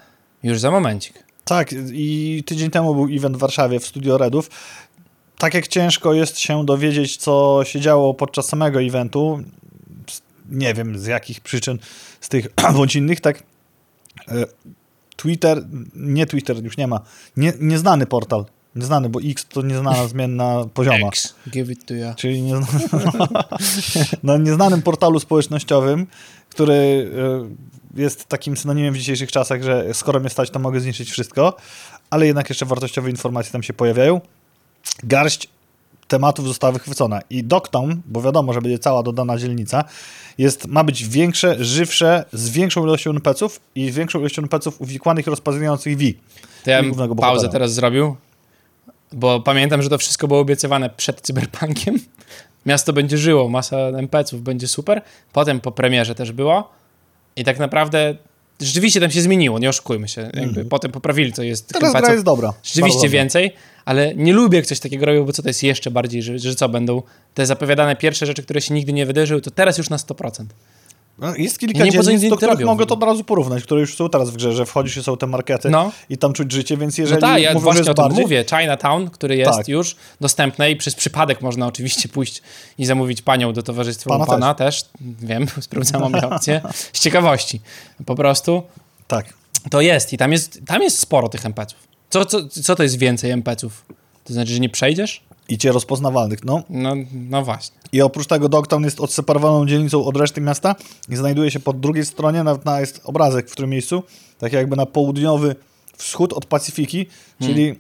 już za momencik. Tak, i tydzień temu był event w Warszawie w Studio Redów. Tak jak ciężko jest się dowiedzieć, co się działo podczas samego eventu, nie wiem z jakich przyczyn, z tych bądź innych, tak e, Twitter, nie Twitter, już nie ma, nie, nieznany portal, nieznany, bo X to nieznana zmienna pozioma. X, give it to you. Czyli nie, na nieznanym portalu społecznościowym, który e, jest takim synonimem w dzisiejszych czasach, że skoro mnie stać, to mogę zniszczyć wszystko, ale jednak jeszcze wartościowe informacje tam się pojawiają. Garść tematów została wychwycona i Dogtown, bo wiadomo, że będzie cała dodana dzielnica, jest, ma być większe, żywsze, z większą ilością NPC-ów i z większą ilością NPC-ów uwikłanych i rozpoznających V. To ja bym pauzę teraz zrobił, bo pamiętam, że to wszystko było obiecywane przed Cyberpunkiem. Miasto będzie żyło, masa NPC-ów, będzie super. Potem po premierze też było. I tak naprawdę rzeczywiście tam się zmieniło, nie oszukujmy się. Jakby Potem poprawili, co jest. Teraz gra jest dobra. Rzeczywiście dobra. więcej, ale nie lubię, jak ktoś takiego robił, bo co to jest jeszcze bardziej, że, że co będą te zapowiadane pierwsze rzeczy, które się nigdy nie wydarzyły, to teraz już na 100%. No, Jest kilka dzielnic, do których mogę to od razu porównać, które już są teraz w grze, że wchodzisz i są te markety No. i tam czuć życie, więc No jeżeli tak, ja mówią, że właśnie o tym bardziej, mówię. Chinatown, który jest Tak. już dostępny i przez przypadek można oczywiście pójść i zamówić panią do towarzystwa Pana pana, pana też. Wiem, sprawdzałam obie opcje. Z ciekawości. Po prostu Tak. to jest i tam jest, tam jest sporo tych NPC-ów. Co, co, co to jest więcej NPC-ów? To znaczy, że nie przejdziesz? I cię rozpoznawalnych, no. No, no właśnie. I oprócz tego Dogtown jest odseparowaną dzielnicą od reszty miasta i znajduje się po drugiej stronie, nawet na jest obrazek w którym miejscu, tak jakby na południowy wschód od Pacyfiki, Hmm. czyli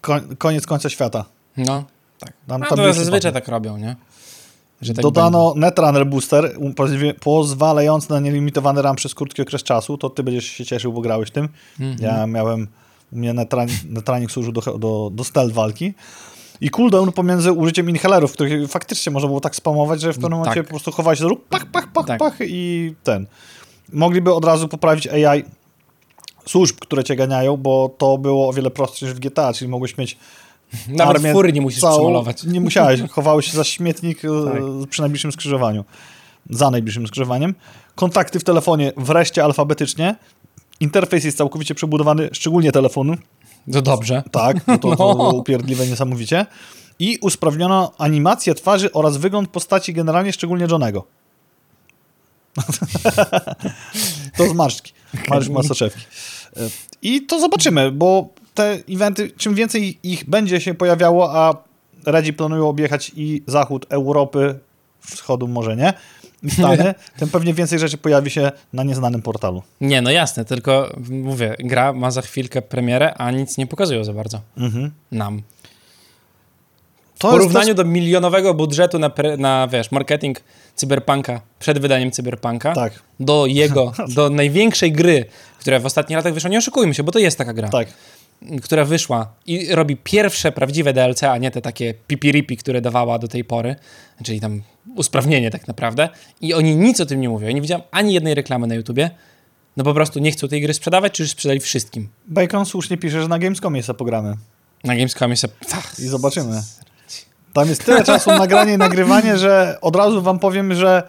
koń, koniec końca świata. No, tak. Tam- A tam to zazwyczaj tak robią, nie? Tak Dodano Netrunner Booster, pozwalający na nielimitowany RAM przez krótki okres czasu. To ty będziesz się cieszył, bo grałeś tym. Mhm. Ja miałem, u mnie Netranik służył do, do, do stealth walki. I cooldown pomiędzy użyciem inhalerów, których faktycznie można było tak spamować, że w pewnym momencie Tak. po prostu chowałeś się, rób pach, pach, pach, Tak. pach i ten. Mogliby od razu poprawić AI służb, które cię ganiają, bo to było o wiele prostsze niż w GTA, czyli mogłeś mieć Nawet armię fury nie musisz całą-. Nie musiałeś, chowałeś się za śmietnik e, Tak. przy najbliższym skrzyżowaniu. Za najbliższym skrzyżowaniem. Kontakty w telefonie wreszcie alfabetycznie. Interfejs jest całkowicie przebudowany, szczególnie telefonu. To dobrze. Tak, bo to, to No. było upierdliwe niesamowicie. I usprawniono animację twarzy oraz wygląd postaci generalnie, szczególnie Johnego. to z marszczki. Marsz ma soczewki. E, I to zobaczymy, bo te eventy, czym więcej ich będzie się pojawiało, a Redzi planują objechać i zachód Europy, wschodu może nie, i Stany, tym pewnie więcej rzeczy pojawi się na nieznanym portalu. Nie, no jasne, tylko mówię, gra ma za chwilkę premierę, a nic nie pokazują za bardzo Mhm. nam. To W porównaniu do milionowego budżetu na, na wiesz, marketing Cyberpunka przed wydaniem Cyberpunka, Tak, do jego, do największej gry, która w ostatnich latach wyszła, nie oszukujmy się, bo to jest taka gra, tak. Która wyszła i robi pierwsze prawdziwe DLC, a nie te takie pipiripi, które dawała do tej pory, czyli tam usprawnienie tak naprawdę i oni nic o tym nie mówią. Ja nie widziałem ani jednej reklamy na YouTubie, no po prostu nie chcą tej gry sprzedawać, czy już sprzedali wszystkim. Bacon słusznie pisze, że na Gamescomie sobie pogramy. Na Gamescomie sobie... I zobaczymy. Tam jest tyle czasu na nagranie i nagrywanie, że od razu wam powiem, że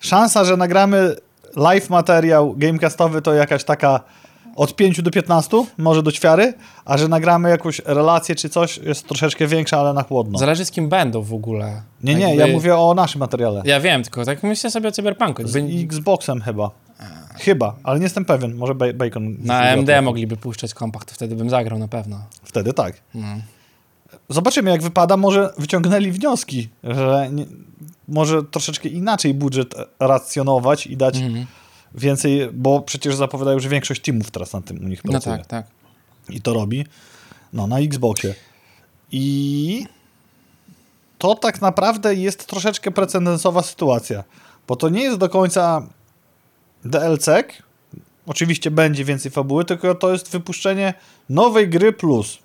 szansa, że nagramy live materiał gamecastowy to jakaś taka od 5 do 15, może do ćwiary, a że nagramy jakąś relację czy coś, jest troszeczkę większa, ale na chłodno. Zależy z kim będą w ogóle. Nie, nie, Jakby- ja mówię o naszym materiale. Ja wiem, tylko tak myślę sobie o Cyberpunku. Z Jakby Xboxem chyba. Chyba, ale nie jestem pewien. Może Ba- Bacon... na AMD mogliby puszczać kompakt, wtedy bym zagrał na pewno. Wtedy tak. No. Zobaczymy, jak wypada. Może wyciągnęli wnioski, że nie, może troszeczkę inaczej budżet racjonować i dać Mhm. Więcej, bo przecież zapowiadają, że większość teamów teraz na tym u nich No pracuje. tak, tak. I to robi. No, na Xboxie. I to tak naprawdę jest troszeczkę precedensowa sytuacja, bo to nie jest do końca DLC. Oczywiście będzie więcej fabuły, tylko to jest wypuszczenie nowej gry plus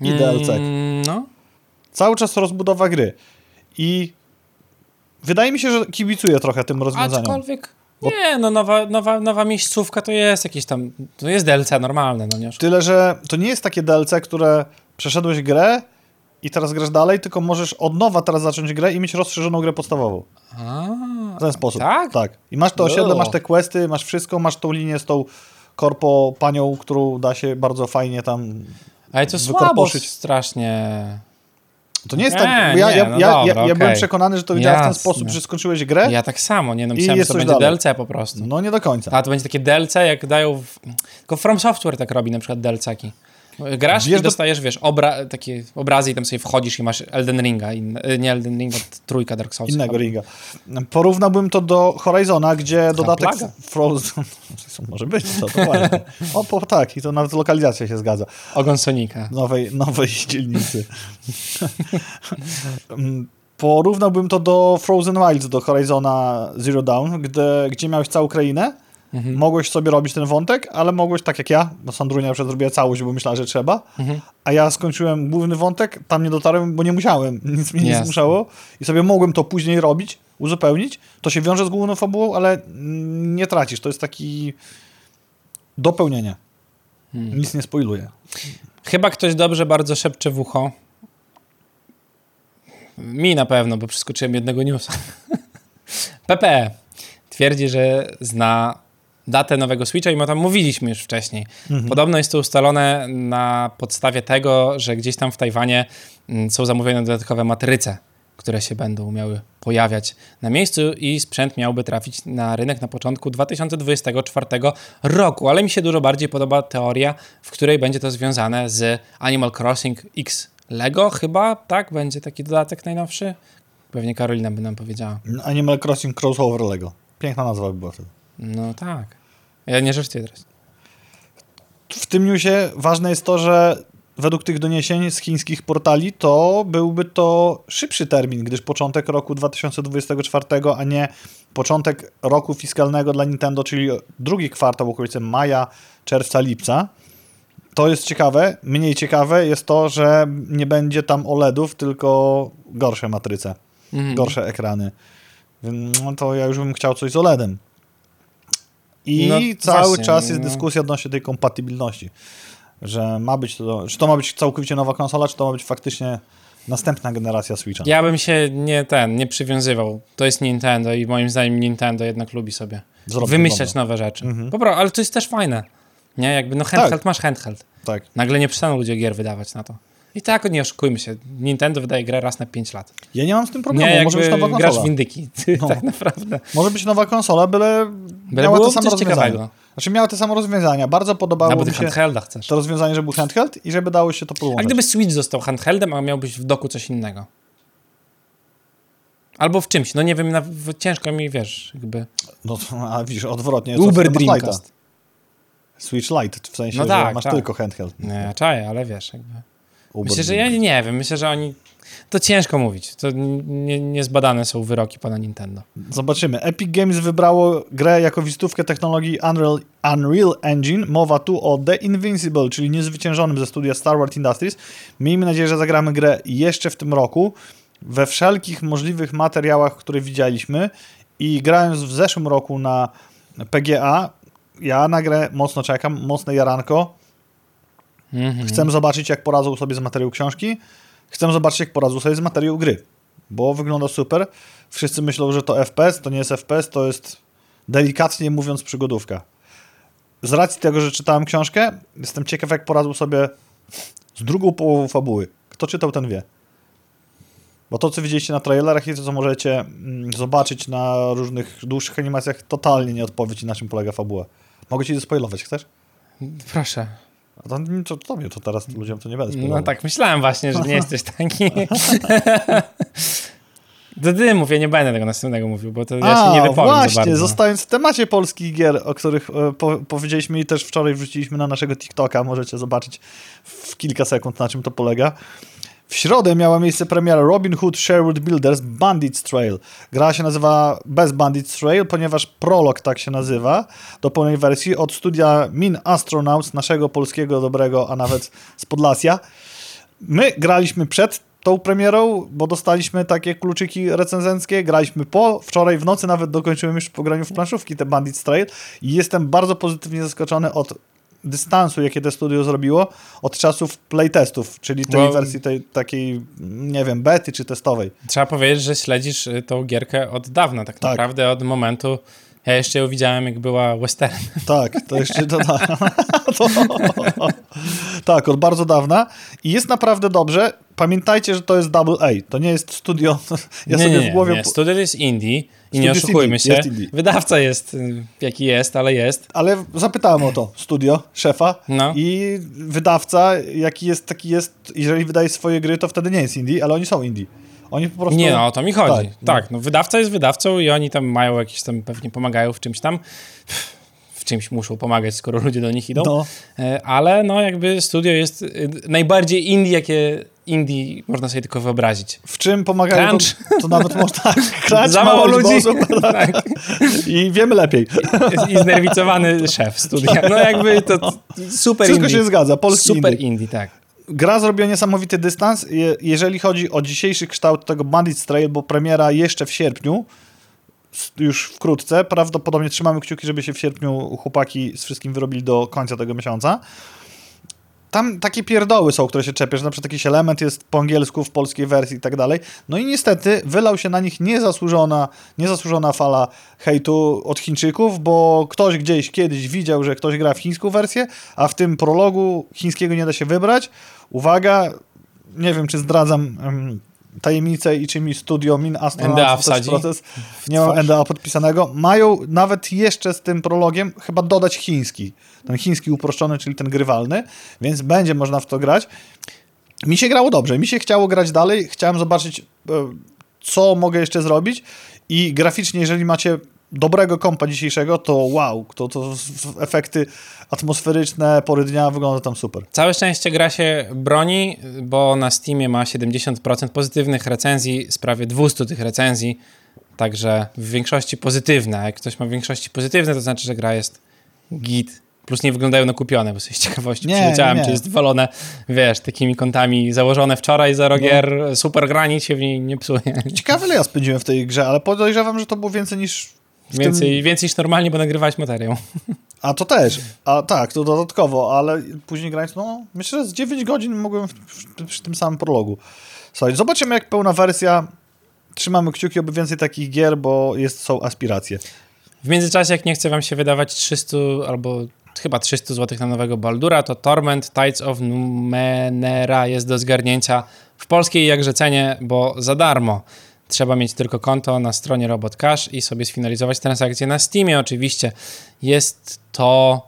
i DLC. Mm, No, Cały czas rozbudowa gry. I wydaje mi się, że kibicuję trochę tym rozwiązaniom. aczkolwiek nie, no nowa, nowa, nowa miejscówka to jest jakieś tam, to jest DLC normalne, no nie? Tyle, że to nie jest takie DLC, które przeszedłeś grę i teraz grasz dalej, tylko możesz od nowa teraz zacząć grę i mieć rozszerzoną grę podstawową. A, W ten sposób. Tak? Tak. I masz to osiedle, masz te questy, masz wszystko, masz tą linię z tą korpo panią, którą da się bardzo fajnie tam... ale to słabo strasznie. To nie jest Nie, tak... bo Ja, nie, ja, no ja, dobra, ja, ja byłem przekonany, że to działa w ten sposób, że skończyłeś grę, Ja tak samo, nie no, myślałem, że to będzie dalej. DLC po prostu. no nie do końca. A to będzie takie DLC, jak dają. W... Tylko From Software tak robi na przykład DLC-ki. Grasz Wiesz, i do- dostajesz, wiesz, obra takie obrazy i tam sobie wchodzisz i masz Elden Ringa, in... y, nie Elden Ringa, trójka Dark Souls. Innego ringa. Porównałbym to do Horizona, gdzie dodatek. Frozen... Może być to, to ładnie. O, po, tak, i to nawet lokalizacja się zgadza. Ogon Sonika. Nowej, nowej dzielnicy. Mm, Porównałbym to do Frozen Wilds, do Horizona Zero Dawn, gdzie, gdzie miałeś całą krainę, Mhm. mogłeś sobie robić ten wątek, ale mogłeś, tak jak ja, bo Sandrunia przykład zrobiła całość, bo myślała, że trzeba, Mhm. a ja skończyłem główny wątek, tam nie dotarłem, bo nie musiałem, nic mnie nie zmuszało i sobie mogłem to później robić, uzupełnić. To się wiąże z główną fabułą, ale nie tracisz, to jest taki dopełnienie. Hmm. Nic nie spoiluje. Chyba ktoś dobrze bardzo szepcze w ucho. Mi na pewno, bo przeskoczyłem jednego newsa. PP twierdzi, że zna datę nowego Switcha i my tam mówiliśmy już wcześniej. Podobno jest to ustalone na podstawie tego, że gdzieś tam w Tajwanie mm, są zamówione dodatkowe matryce, które się będą miały pojawiać na miejscu i sprzęt miałby trafić na rynek na początku 2024 roku. Ale mi się dużo bardziej podoba teoria, w której będzie to związane z Animal Crossing X Lego chyba, tak? Będzie taki dodatek najnowszy? Pewnie Karolina by nam powiedziała. Animal Crossing Crossover Lego. Piękna nazwa by była wtedy. No tak. Ja nie żartuję teraz. W tym newsie ważne jest to, że według tych doniesień z chińskich portali to byłby to szybszy termin, gdyż początek roku 2024, a nie początek roku fiskalnego dla Nintendo, czyli drugi kwartał w okolicy maja, czerwca, lipca. To jest ciekawe. Mniej ciekawe jest to, że nie będzie tam OLEDów, tylko gorsze matryce, Mhm. gorsze ekrany. No to ja już bym chciał coś z OLEDem. I No cały właśnie, czas jest no. dyskusja odnośnie tej kompatybilności. Że ma być to, czy to ma być całkowicie nowa konsola, czy to ma być faktycznie następna generacja Switcha. Ja bym się nie ten, nie przywiązywał. To jest Nintendo i moim zdaniem Nintendo jednak lubi sobie Zrobić wymyślać nowe rzeczy. Mhm. Po prostu, ale to jest też fajne. Nie, jakby no handheld Tak. masz handheld. Tak. Nagle nie przestaną ludzie gier wydawać na to. I tak, nie oszukujmy się, Nintendo wydaje grę raz na 5 lat. Ja nie mam z tym problemu. nie, Może być nowa grasz konsola. w indyki, No. tak naprawdę. Może być nowa konsola, byle, Byle miała coś rozwiązania. ciekawego. Znaczy miała te same rozwiązania. Bardzo podobało mi się handhelda chcesz. to rozwiązanie, że był handheld i żeby dało się to A połączyć. gdyby Switch został handheldem, a miałbyś w doku coś innego? Albo w czymś, no nie wiem, na, ciężko mi, wiesz, jakby... No to, a widzisz, odwrotnie. Uber to. Dreamcast. Switch Lite, w sensie, No że tak, masz tak. tylko handheld. Nie, czaję, ale wiesz, jakby... Myślę, że ja nie wiem. Myślę, że oni. To ciężko mówić. To nie, niezbadane są wyroki pana Nintendo. Zobaczymy. Epic Games wybrało grę jako wizytówkę technologii Unreal, Unreal Engine. Mowa tu o The Invincible, czyli niezwyciężonym ze studia Star Wars Industries. Miejmy nadzieję, że zagramy grę jeszcze w tym roku. We wszelkich możliwych materiałach, które widzieliśmy i grając w zeszłym roku na PGA, ja na grę mocno czekam, mocne jaranko. Mhm. Chcę zobaczyć, jak poradzą sobie z materiału książki. Chcę zobaczyć, jak poradzą sobie z materiału gry. Bo wygląda super. Wszyscy myślą, że to FPS. To nie jest FPS, to jest delikatnie mówiąc przygodówka. z racji tego, że czytałem książkę, jestem ciekaw, jak poradził sobie z drugą połową fabuły. Kto czytał, ten wie. Bo to, co widzieliście na trailerach i to, co możecie mm, zobaczyć na różnych dłuższych animacjach, totalnie nie odpowiedzi, na czym polega fabuła. Mogę ci zaspoilować, chcesz? Proszę. A to, to tobie, to teraz ludziom to nie będę No tak, myślałem właśnie, że nie jesteś taki. Do dymów, ja nie będę tego następnego mówił, bo to ja się nie wypowiem właśnie, za bardzo. zostając w temacie polskich gier, o których e, po, powiedzieliśmy i też wczoraj wrzuciliśmy na naszego TikToka, możecie zobaczyć w kilka sekund, na czym to polega. W środę miała miejsce premiera Robin Hood Sherwood Builders Bandit's Trail. Gra się nazywa bez Bandit's Trail, ponieważ prolog tak się nazywa do pełnej wersji od studia Min Astronauts, naszego polskiego dobrego, a nawet z Podlasia. My graliśmy przed tą premierą, bo dostaliśmy takie kluczyki recenzenckie, graliśmy po, wczoraj w nocy nawet dokończyłem już po graniu w planszówki te Bandit Trail i jestem bardzo pozytywnie zaskoczony od dystansu, jakie to studio zrobiło od czasów playtestów, czyli tej Bo- wersji tej takiej, nie wiem, bety czy testowej. Trzeba powiedzieć, że śledzisz y, tą gierkę od dawna, tak, Tak. naprawdę od momentu. Ja jeszcze ją widziałem, jak była western. Tak, to jeszcze to, to, Tak, od bardzo dawna i jest naprawdę dobrze. Pamiętajcie, że to jest Double A, to nie jest studio. Ja nie, sobie nie, w głowie nie. Studio jest indie i nie oszukujmy indie, się. jest. Wydawca jest y, jaki jest, ale jest. Ale zapytałem o to studio, szefa No. i wydawca, jaki jest, taki jest, jeżeli wydaje swoje gry, to wtedy nie jest indie, ale oni są indie. Oni po prostu... Nie, no o to mi chodzi. Tak, Tak, no wydawca jest wydawcą i oni tam mają jakieś tam, pewnie pomagają w czymś tam. W czymś muszą pomagać, skoro ludzie do nich idą. No. E, Ale no jakby studio jest y, najbardziej indie, jakie indie można sobie tylko wyobrazić. W czym pomagają, Crunch. to, to nawet można krać Za mało ludzi. tak. i wiemy lepiej. I znerwicowany szef studia. No jakby to super Wszystko indie. się zgadza, polski Super indie. indie, tak. Gra zrobiła niesamowity dystans, je, jeżeli chodzi o dzisiejszy kształt tego Bandit Trail, bo premiera jeszcze w sierpniu, już wkrótce, prawdopodobnie trzymamy kciuki, żeby się w sierpniu chłopaki z wszystkim wyrobili do końca tego miesiąca. Tam takie pierdoły są, które się czepiesz, na przykład jakiś element jest po angielsku w polskiej wersji i tak dalej. No i niestety wylał się na nich niezasłużona, niezasłużona fala hejtu od Chińczyków, bo ktoś gdzieś kiedyś widział, że ktoś gra w chińską wersję, a w tym prologu chińskiego nie da się wybrać. Uwaga, nie wiem czy zdradzam tajemnicę i czy mi studio Min też wsadzi proces, nie mam. NDA podpisanego, mają nawet jeszcze z tym prologiem chyba dodać chiński. Ten chiński uproszczony, czyli ten grywalny, więc będzie można w to grać. Mi się grało dobrze, mi się chciało grać dalej, chciałem zobaczyć, e, co mogę jeszcze zrobić i graficznie, jeżeli macie dobrego kompa dzisiejszego, to wow, to, to efekty atmosferyczne, pory dnia, wygląda tam super. Całe szczęście gra się broni, bo na Steamie ma 70% pozytywnych recenzji z prawie 200 tych recenzji, także w większości pozytywne. Jak ktoś ma w większości pozytywne, to znaczy, że gra jest git. Plus nie wyglądają na kupione, bo sobie z ciekawości Nie, czy jest walone, wiesz, takimi kątami założone wczoraj za rogier, super gra, nic się w niej nie psuje. Ciekawe, ile ja spędziłem w tej grze, ale podejrzewam, że to było więcej niż Więcej, tym... więcej niż normalnie, bo nagrywać materiał. A to też, a tak, to dodatkowo, ale później grając, no myślę, że z 9 godzin mogłem w, w, przy tym samym prologu. Słuchaj, zobaczymy jak pełna wersja, trzymamy kciuki, oby więcej takich gier, bo jest, są aspiracje. W międzyczasie, jak nie chce wam się wydawać 300 albo chyba 300 zł na nowego Baldura, to Torment Tides of Numenera jest do zgarnięcia w polskiej jakże cenie, bo za darmo. Trzeba mieć tylko konto na stronie Robot Cash i sobie sfinalizować transakcję na Steamie oczywiście. Jest to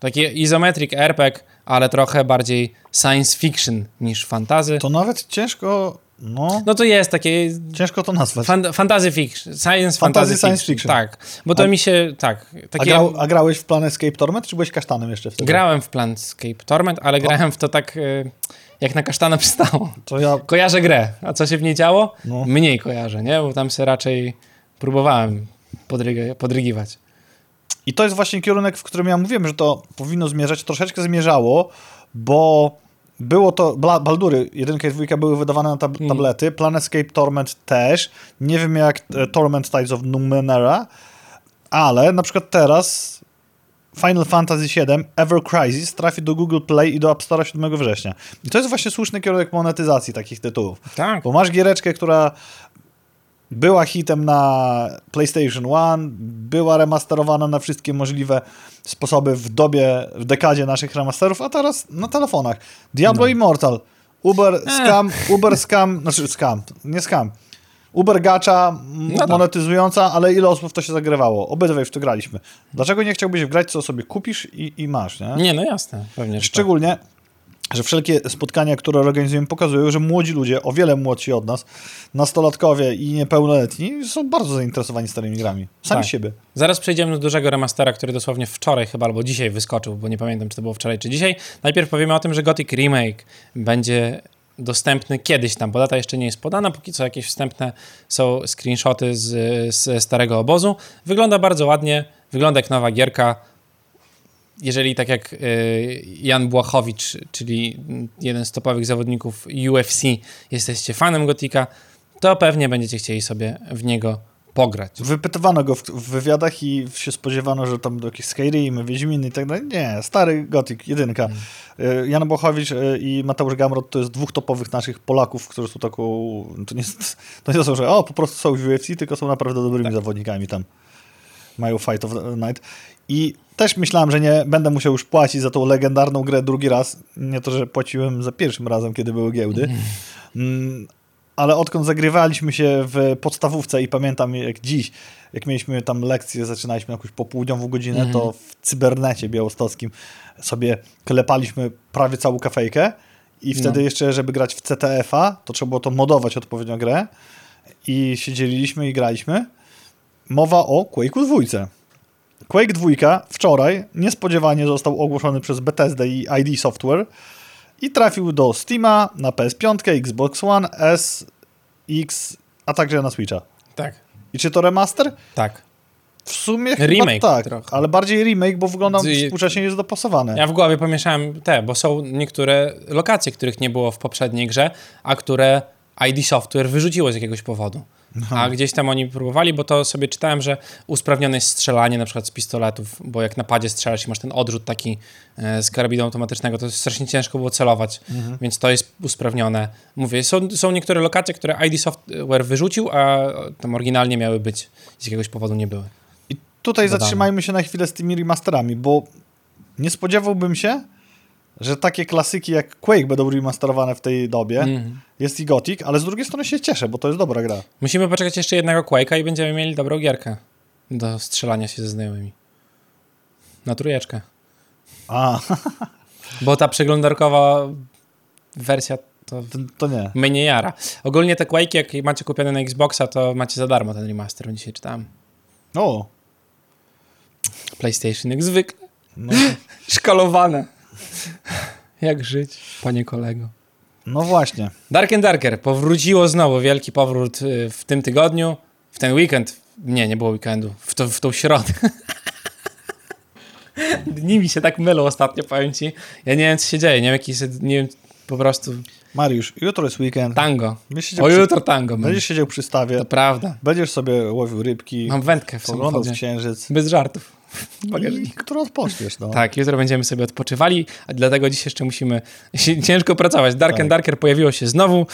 taki izometric RPG, ale trochę bardziej science fiction niż fantazy. To nawet ciężko, no, No to jest takie ciężko to nazwać. fan, fantasy fiction, science Fantasy, fantasy, science fiction. Tak, bo to A- mi się, tak. A, Takie, grał, a grałeś w Planescape Torment, czy byłeś kasztanem jeszcze wtedy? Grałem w Planescape Torment, ale grałem w to tak, y, jak na kasztana przystało. To ja, Kojarzę grę, a co się w niej działo? No. Mniej kojarzę, nie? Bo tam się raczej próbowałem podryg- podrygiwać. I to jest właśnie kierunek, w którym ja mówiłem, że to powinno zmierzać. Troszeczkę zmierzało, bo było to, Baldury, jedynka i dwójka były wydawane na tab- Mm. tablety, Planescape Torment też. Nie wiem jak e, Torment Tides of Numenera, ale na przykład teraz Final Fantasy VII Ever Crisis trafi do Google Play i do App Store'a 7 września. I to jest właśnie słuszny kierunek monetyzacji takich tytułów. Tak. Bo masz giereczkę, która była hitem na PlayStation 1, była remasterowana na wszystkie możliwe sposoby w dobie, w dekadzie naszych remasterów, a teraz na telefonach. Diablo No. Immortal, Uber Scam, Uber Scam, znaczy Scam, nie Scam. Uber Gacza m- No tak. monetyzująca, ale ile osób to się zagrywało? Obydwaj w to graliśmy. Dlaczego nie chciałbyś wgrać, co sobie kupisz i, i masz, nie? Nie, no jasne, pewnie. Szczególnie, że wszelkie spotkania, które organizujemy, pokazują, że młodzi ludzie, o wiele młodsi od nas, nastolatkowie i niepełnoletni, są bardzo zainteresowani starymi grami. Sami Tak. siebie. Zaraz przejdziemy do dużego remastera, który dosłownie wczoraj chyba albo dzisiaj wyskoczył, bo nie pamiętam, czy to było wczoraj, czy dzisiaj. Najpierw powiemy o tym, że Gothic Remake będzie dostępny kiedyś tam, bo data jeszcze nie jest podana, póki co jakieś wstępne są screenshoty z, z starego obozu. Wygląda bardzo ładnie, wygląda jak nowa gierka. Jeżeli tak jak y, Jan Błachowicz, czyli jeden z topowych zawodników UFC, jesteście fanem Gotika, to pewnie będziecie chcieli sobie w niego pograć. Wypytywano go w, w wywiadach i się spodziewano, że tam do jakichś Skyrim, Wiedźminy i tak dalej. Nie, stary Gothic, jedynka. Y, Jan Bochowicz y, i Mateusz Gamrot to jest dwóch topowych naszych Polaków, którzy są taką... To nie, to nie są, że o, po prostu są w UFC, tylko są naprawdę dobrymi zawodnikami tam. Mają Fight of the Night. I też myślałem, że nie będę musiał już płacić za tą legendarną grę drugi raz. Nie to, że płaciłem za pierwszym razem, kiedy były giełdy. Mm, ale odkąd zagrywaliśmy się w podstawówce i pamiętam jak dziś, jak mieliśmy tam lekcję, zaczynaliśmy jakąś popołudniową godzinę, to w cybernecie białostockim sobie klepaliśmy prawie całą kafejkę i wtedy No. jeszcze, żeby grać w CTF-a, to trzeba było to modować odpowiednio grę i się dzieliliśmy i graliśmy. Mowa o Quake'u dwójce. Quake 2 wczoraj niespodziewanie został ogłoszony przez Bethesda i ID Software i trafił do Steama, na PS5, Xbox One, S, X, a także na Switcha. Tak, I czy to remaster? tak. W sumie Remake chyba tak, trochę. ale bardziej remake, bo wygląda Z- współcześnie jest dopasowane. Ja w głowie pomieszałem te, bo są niektóre lokacje, których nie było w poprzedniej grze, a które ID Software wyrzuciło z jakiegoś powodu. A gdzieś tam oni próbowali, bo to sobie czytałem, że usprawnione jest strzelanie na przykład z pistoletów, bo jak na padzie strzelasz i masz ten odrzut taki e, z karabinu automatycznego, to strasznie ciężko było celować, więc to jest usprawnione. Mówię, są, są niektóre lokacje, które ID Software wyrzucił, a tam oryginalnie miały być, z jakiegoś powodu nie były. I tutaj zatrzymajmy się na chwilę z tymi remasterami, bo nie spodziewałbym się, że takie klasyki jak Quake będą remasterowane w tej dobie. Mhm. Jest i Gothic, ale z drugiej strony się cieszę, bo to jest dobra gra. Musimy poczekać jeszcze jednego Quake'a i będziemy mieli dobrą gierkę do strzelania się ze znajomymi. Na trójeczkę. A, Bo ta przeglądarkowa wersja to to, nie. mnie nie jara. Ogólnie te Quake'i, jak macie kupione na Xboxa, to macie za darmo ten remaster, dzisiaj czytałem. O, PlayStation jak zwykle. no, Szkalowane. Jak żyć, panie kolego. no właśnie. Dark and Darker powróciło znowu, wielki powrót y, w tym tygodniu, w ten weekend. Nie, nie było weekendu, w, to, w tą środę. Dni mi się tak mylą ostatnio, powiem ci. Ja nie wiem, co się dzieje, nie wiem, jaki nie wiem, po prostu Mariusz, jutro jest weekend. tango. O, przy, jutro tango. będzie. będziesz siedział przy stawie, To prawda. będziesz sobie łowił rybki, Mam wędkę w samochodzie. księżyc Bez żartów. W i bagażniku. który odpoczniesz. No. Tak, jutro będziemy sobie odpoczywali, a dlatego dziś jeszcze musimy ciężko pracować. Dark Tak. and Darker pojawiło się znowu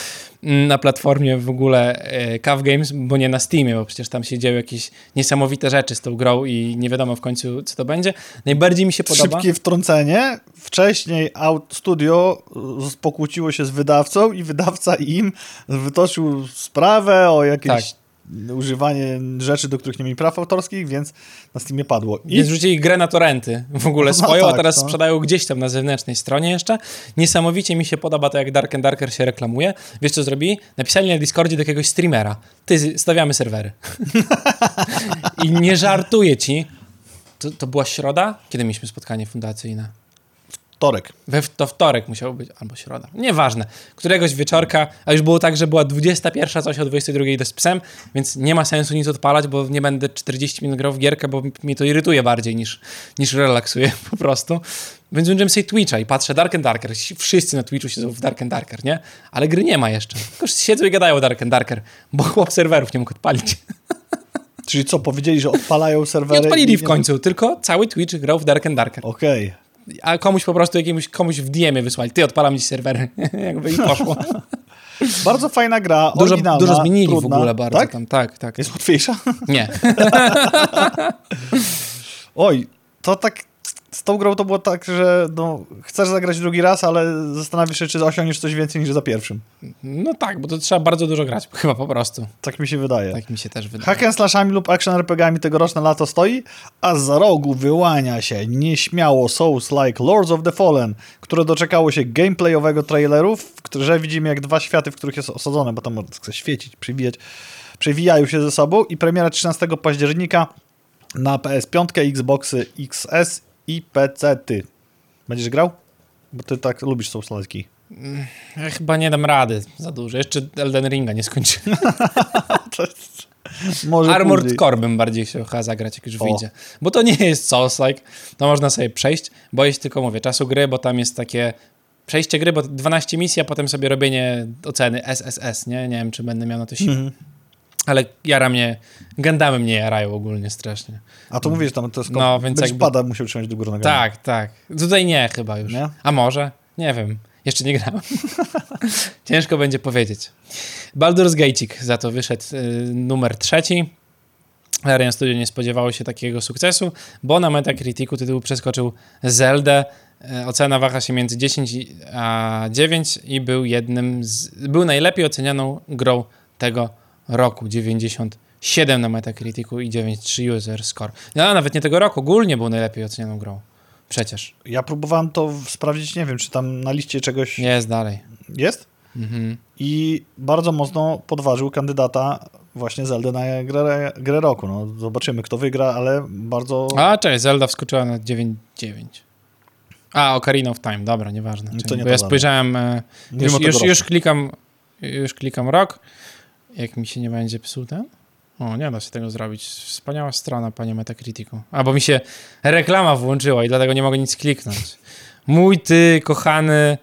mm, na platformie w ogóle e, Cav Games, bo nie na Steamie, bo przecież tam się dzieją jakieś niesamowite rzeczy z tą grą i nie wiadomo w końcu, co to będzie. Najbardziej mi się podoba... Szybkie wtrącenie. Wcześniej Out Studio y, pokłóciło się z wydawcą i wydawca im wytoczył sprawę o jakieś Tak. Używanie rzeczy, do których nie mieli praw autorskich, więc na Steamie padło. I Więc rzucili grę na torrenty w ogóle No swoją, a tak, teraz no. sprzedają gdzieś tam na zewnętrznej stronie jeszcze. Niesamowicie mi się podoba to, jak Dark and Darker się reklamuje. Wiesz, co zrobili? Napisali na Discordzie do jakiegoś streamera. Ty, stawiamy serwery. I nie żartuję ci. To, to była środa? Kiedy mieliśmy spotkanie fundacyjne? Torek. We, to wtorek musiało być, albo środa. Nieważne. Któregoś wieczorka, a już było tak, że była 21, coś o 22 idę z psem, więc nie ma sensu nic odpalać, bo nie będę 40 minut grał w gierkę, bo mnie to irytuje bardziej niż, niż relaksuje po prostu. Więc włączyłem sobie Twitcha i patrzę Dark and Darker. Wszyscy na Twitchu siedzą w Dark and Darker, nie? Ale gry nie ma jeszcze. Tylko siedzą i gadają o Dark and Darker, bo chłop serwerów nie mógł odpalić. Czyli co, powiedzieli, że odpalają Nie serwery? odpalili i w końcu, tylko cały Twitch grał w Dark and Darker. Okej. A komuś po prostu jakiemuś komuś w DM-ie wysłali. Ty odpalam dziś serwery. Jakby i poszło. Bardzo fajna gra, Dużo, dużo zmienili trudna. w ogóle bardzo Tak? tam. Tak, tak. Jest łatwiejsza? Nie. Oj, to tak z tą grą to było tak, że no, chcesz zagrać drugi raz, ale zastanawiasz się, czy osiągniesz coś więcej niż za pierwszym. No tak, bo to trzeba bardzo dużo grać, chyba po prostu. Tak mi się wydaje. Tak mi się też wydaje. Hack and slashami lub action RPGami tegoroczne lato stoi, a za rogu wyłania się nieśmiało Souls-like Lords of the Fallen, które doczekało się gameplayowego traileru, w którym widzimy jak dwa światy, w których jest osadzone, bo tam chce świecić, przywijać, przewijają się ze sobą i premiera 13 października na PS5, Xboxy XS i PC. Ty będziesz grał? Bo ty tak lubisz Souls-like. Ja chyba nie dam rady za dużo. Jeszcze Elden Ringa nie skończyłem. Jest- Może Armored później. Core bym bardziej chciał chyba zagrać, jak już O. wyjdzie. Bo to nie jest Souls-like, to można sobie przejść. Boję się tylko, mówię, czasu gry, bo tam jest takie przejście gry, bo 12 misji, a potem sobie robienie oceny SSS, nie? Nie wiem, czy będę miał na to siłę. Mhm. Ale jara mnie, Gundamy mnie jarają ogólnie strasznie. A to mówisz tam, to jest No, więc jakby- pada musiał trzymać do góry nogami. Tak, tak. Tutaj nie chyba już. Nie? A może? Nie wiem. Jeszcze nie grałem. Ciężko będzie powiedzieć. Baldur's Gate'ik za to wyszedł y, numer trzeci. Larian Studio nie spodziewało się takiego sukcesu, bo na Metacriticu tytuł przeskoczył Zeldę. Y, Ocena waha się między 10 i- a 9 i był jednym z, był najlepiej ocenianą grą tego roku. 97 na Metacriticu i 9,3 user score. No, nawet nie tego roku, ogólnie był najlepiej ocenianą grą. Przecież. Ja próbowałem to sprawdzić, nie wiem, czy tam na liście czegoś Jest dalej. jest Mhm. i bardzo mocno podważył kandydata właśnie Zelda na grę, grę roku. No, zobaczymy, kto wygra, ale bardzo... A, cześć, Zelda wskoczyła na 9,9. A, Ocarina of Time, dobra, nieważne. No to nie bo ja spojrzałem, e, już, już, już, klikam, już klikam rok, jak mi się nie będzie psuł ten. O, nie da się tego zrobić. Wspaniała strona, panie Metacriticu. A, bo mi się reklama włączyła i dlatego nie mogę nic kliknąć. Mój ty, kochany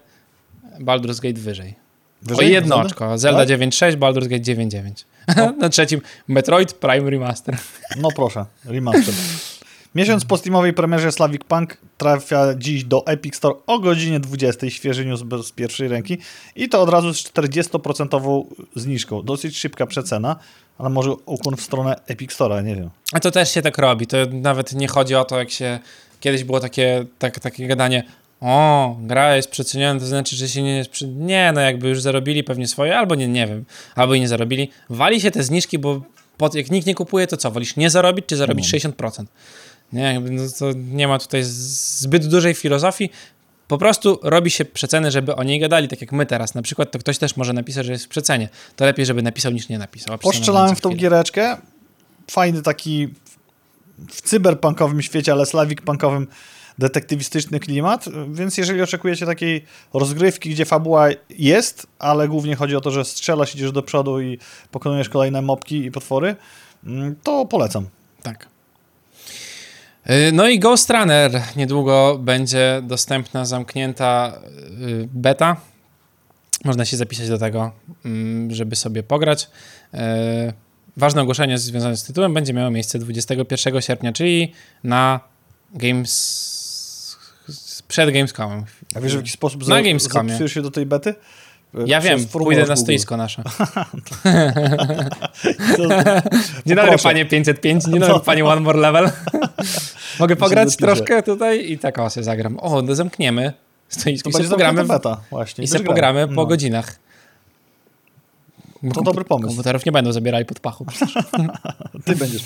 Baldur's Gate wyżej. Wyżej? o jedno oczko. Zelda Tak? 9.6, Baldur's Gate 9.9. Na trzecim Metroid Prime Remaster. No proszę, remaster. Miesiąc po Steamowej premierze Slavic Punk trafia dziś do Epic Store o godzinie 20, świeży news bez pierwszej ręki i to od razu z 40% zniżką. Dosyć szybka przecena, ale może ukłon w stronę Epic Store'a, nie wiem. A to też się tak robi. To nawet nie chodzi o to, jak się. Kiedyś było takie, tak, takie gadanie. O, gra jest przeceniona, to znaczy, że się nie. Nie, no jakby już zarobili pewnie swoje, albo nie, nie wiem, albo i nie zarobili. Wali się te zniżki, bo pod, jak nikt nie kupuje, to co? Wolisz nie zarobić, czy zarobić 60%? Nie, no to nie ma tutaj zbyt dużej filozofii. Po prostu robi się przeceny, żeby o niej gadali, tak jak my teraz. Na przykład to ktoś też może napisać, że jest w przecenie. To lepiej, żeby napisał, niż nie napisał. Poszczelałem w tą chwilę. giereczkę. Fajny taki w cyberpunkowym świecie, ale slavic punkowym detektywistyczny klimat, więc jeżeli oczekujecie takiej rozgrywki, gdzie fabuła jest, ale głównie chodzi o to, że strzelasz, idziesz do przodu i pokonujesz kolejne mopki i potwory, mm, to polecam. Tak. Y, No i Ghost Runner niedługo będzie dostępna, zamknięta y, beta. Można się zapisać do tego, mm, żeby sobie pograć. Y, Ważne ogłoszenie związane z tytułem będzie miało miejsce 21 sierpnia, czyli na Games... przed Gamescomem. A wiesz, w jaki sposób Na za- Gamescomie. zapisujesz się do tej bety? Ja Przez wiem, pójdę na stoisko nasze. To- Dzień dobry, panie 505, dzień dobry, No. panie One More Level. Mogę pograć troszkę tutaj i tak o, się zagram. O, no zamkniemy stoisko To i sobie pogramy, beta, właśnie. i sobie pogramy po No. godzinach. Bo To dobry pomysł. Komputerów nie będą zabierali pod pachu. Ty będziesz.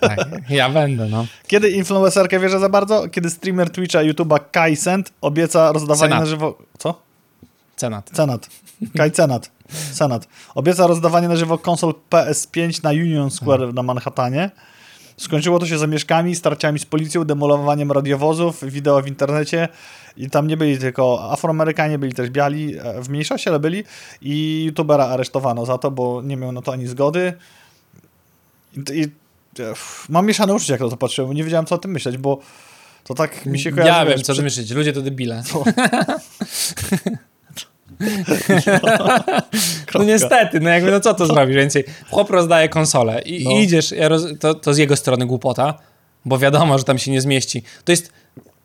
tak, ja będę, no. Kiedy influencerkę wierzę za bardzo? Kiedy streamer Twitcha YouTube'a Kai Cent obieca rozdawanie Senat. na żywo... Co? Cenat. Senat. Kai Senat. Senat. Obieca rozdawanie na żywo konsol PS5 na Union Square na Manhattanie. Skończyło to się zamieszkami, starciami z policją, demolowaniem radiowozów, wideo w internecie i tam nie byli tylko Afroamerykanie, byli też biali, e, w mniejszości, ale byli i youtubera aresztowano za to, bo nie miał na to ani zgody. I, i e, uff, mam mieszane uczucia, jak na to patrzyłem, bo nie wiedziałem, co o tym myśleć, bo to tak mi się kojarzy. Ja wiem, co ty myślisz. Ludzie to debile. No niestety, no jakby, no co to zrobisz więcej? Chłop rozdaje konsolę i, No. i idziesz, ja roz, to, to z jego strony głupota, bo wiadomo, że tam się nie zmieści. To jest,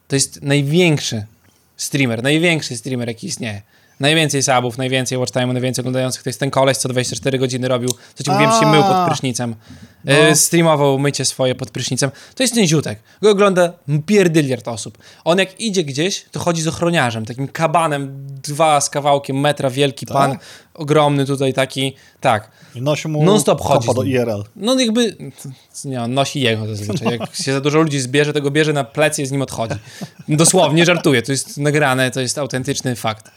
to jest największy streamer, największy streamer, jaki istnieje. Najwięcej subów, najwięcej watch time'u, najwięcej oglądających, to jest ten koleś, co 24 godziny robił, co ci mówiłem, się mył pod prysznicem. No. E, streamował mycie swoje pod prysznicem. To jest ten ziutek. Go ogląda pierdyliard osób. On jak idzie gdzieś, to chodzi z ochroniarzem, takim kabanem, dwa z kawałkiem metra, wielki Tak? pan, ogromny tutaj taki, tak. I nosi mu Non-stop chodzi do. IRL. No jakby, nie, on nosi jego zazwyczaj. Jak się za dużo ludzi zbierze, to go bierze na plecy i z nim odchodzi. Dosłownie żartuję, to jest nagrane, to jest autentyczny fakt.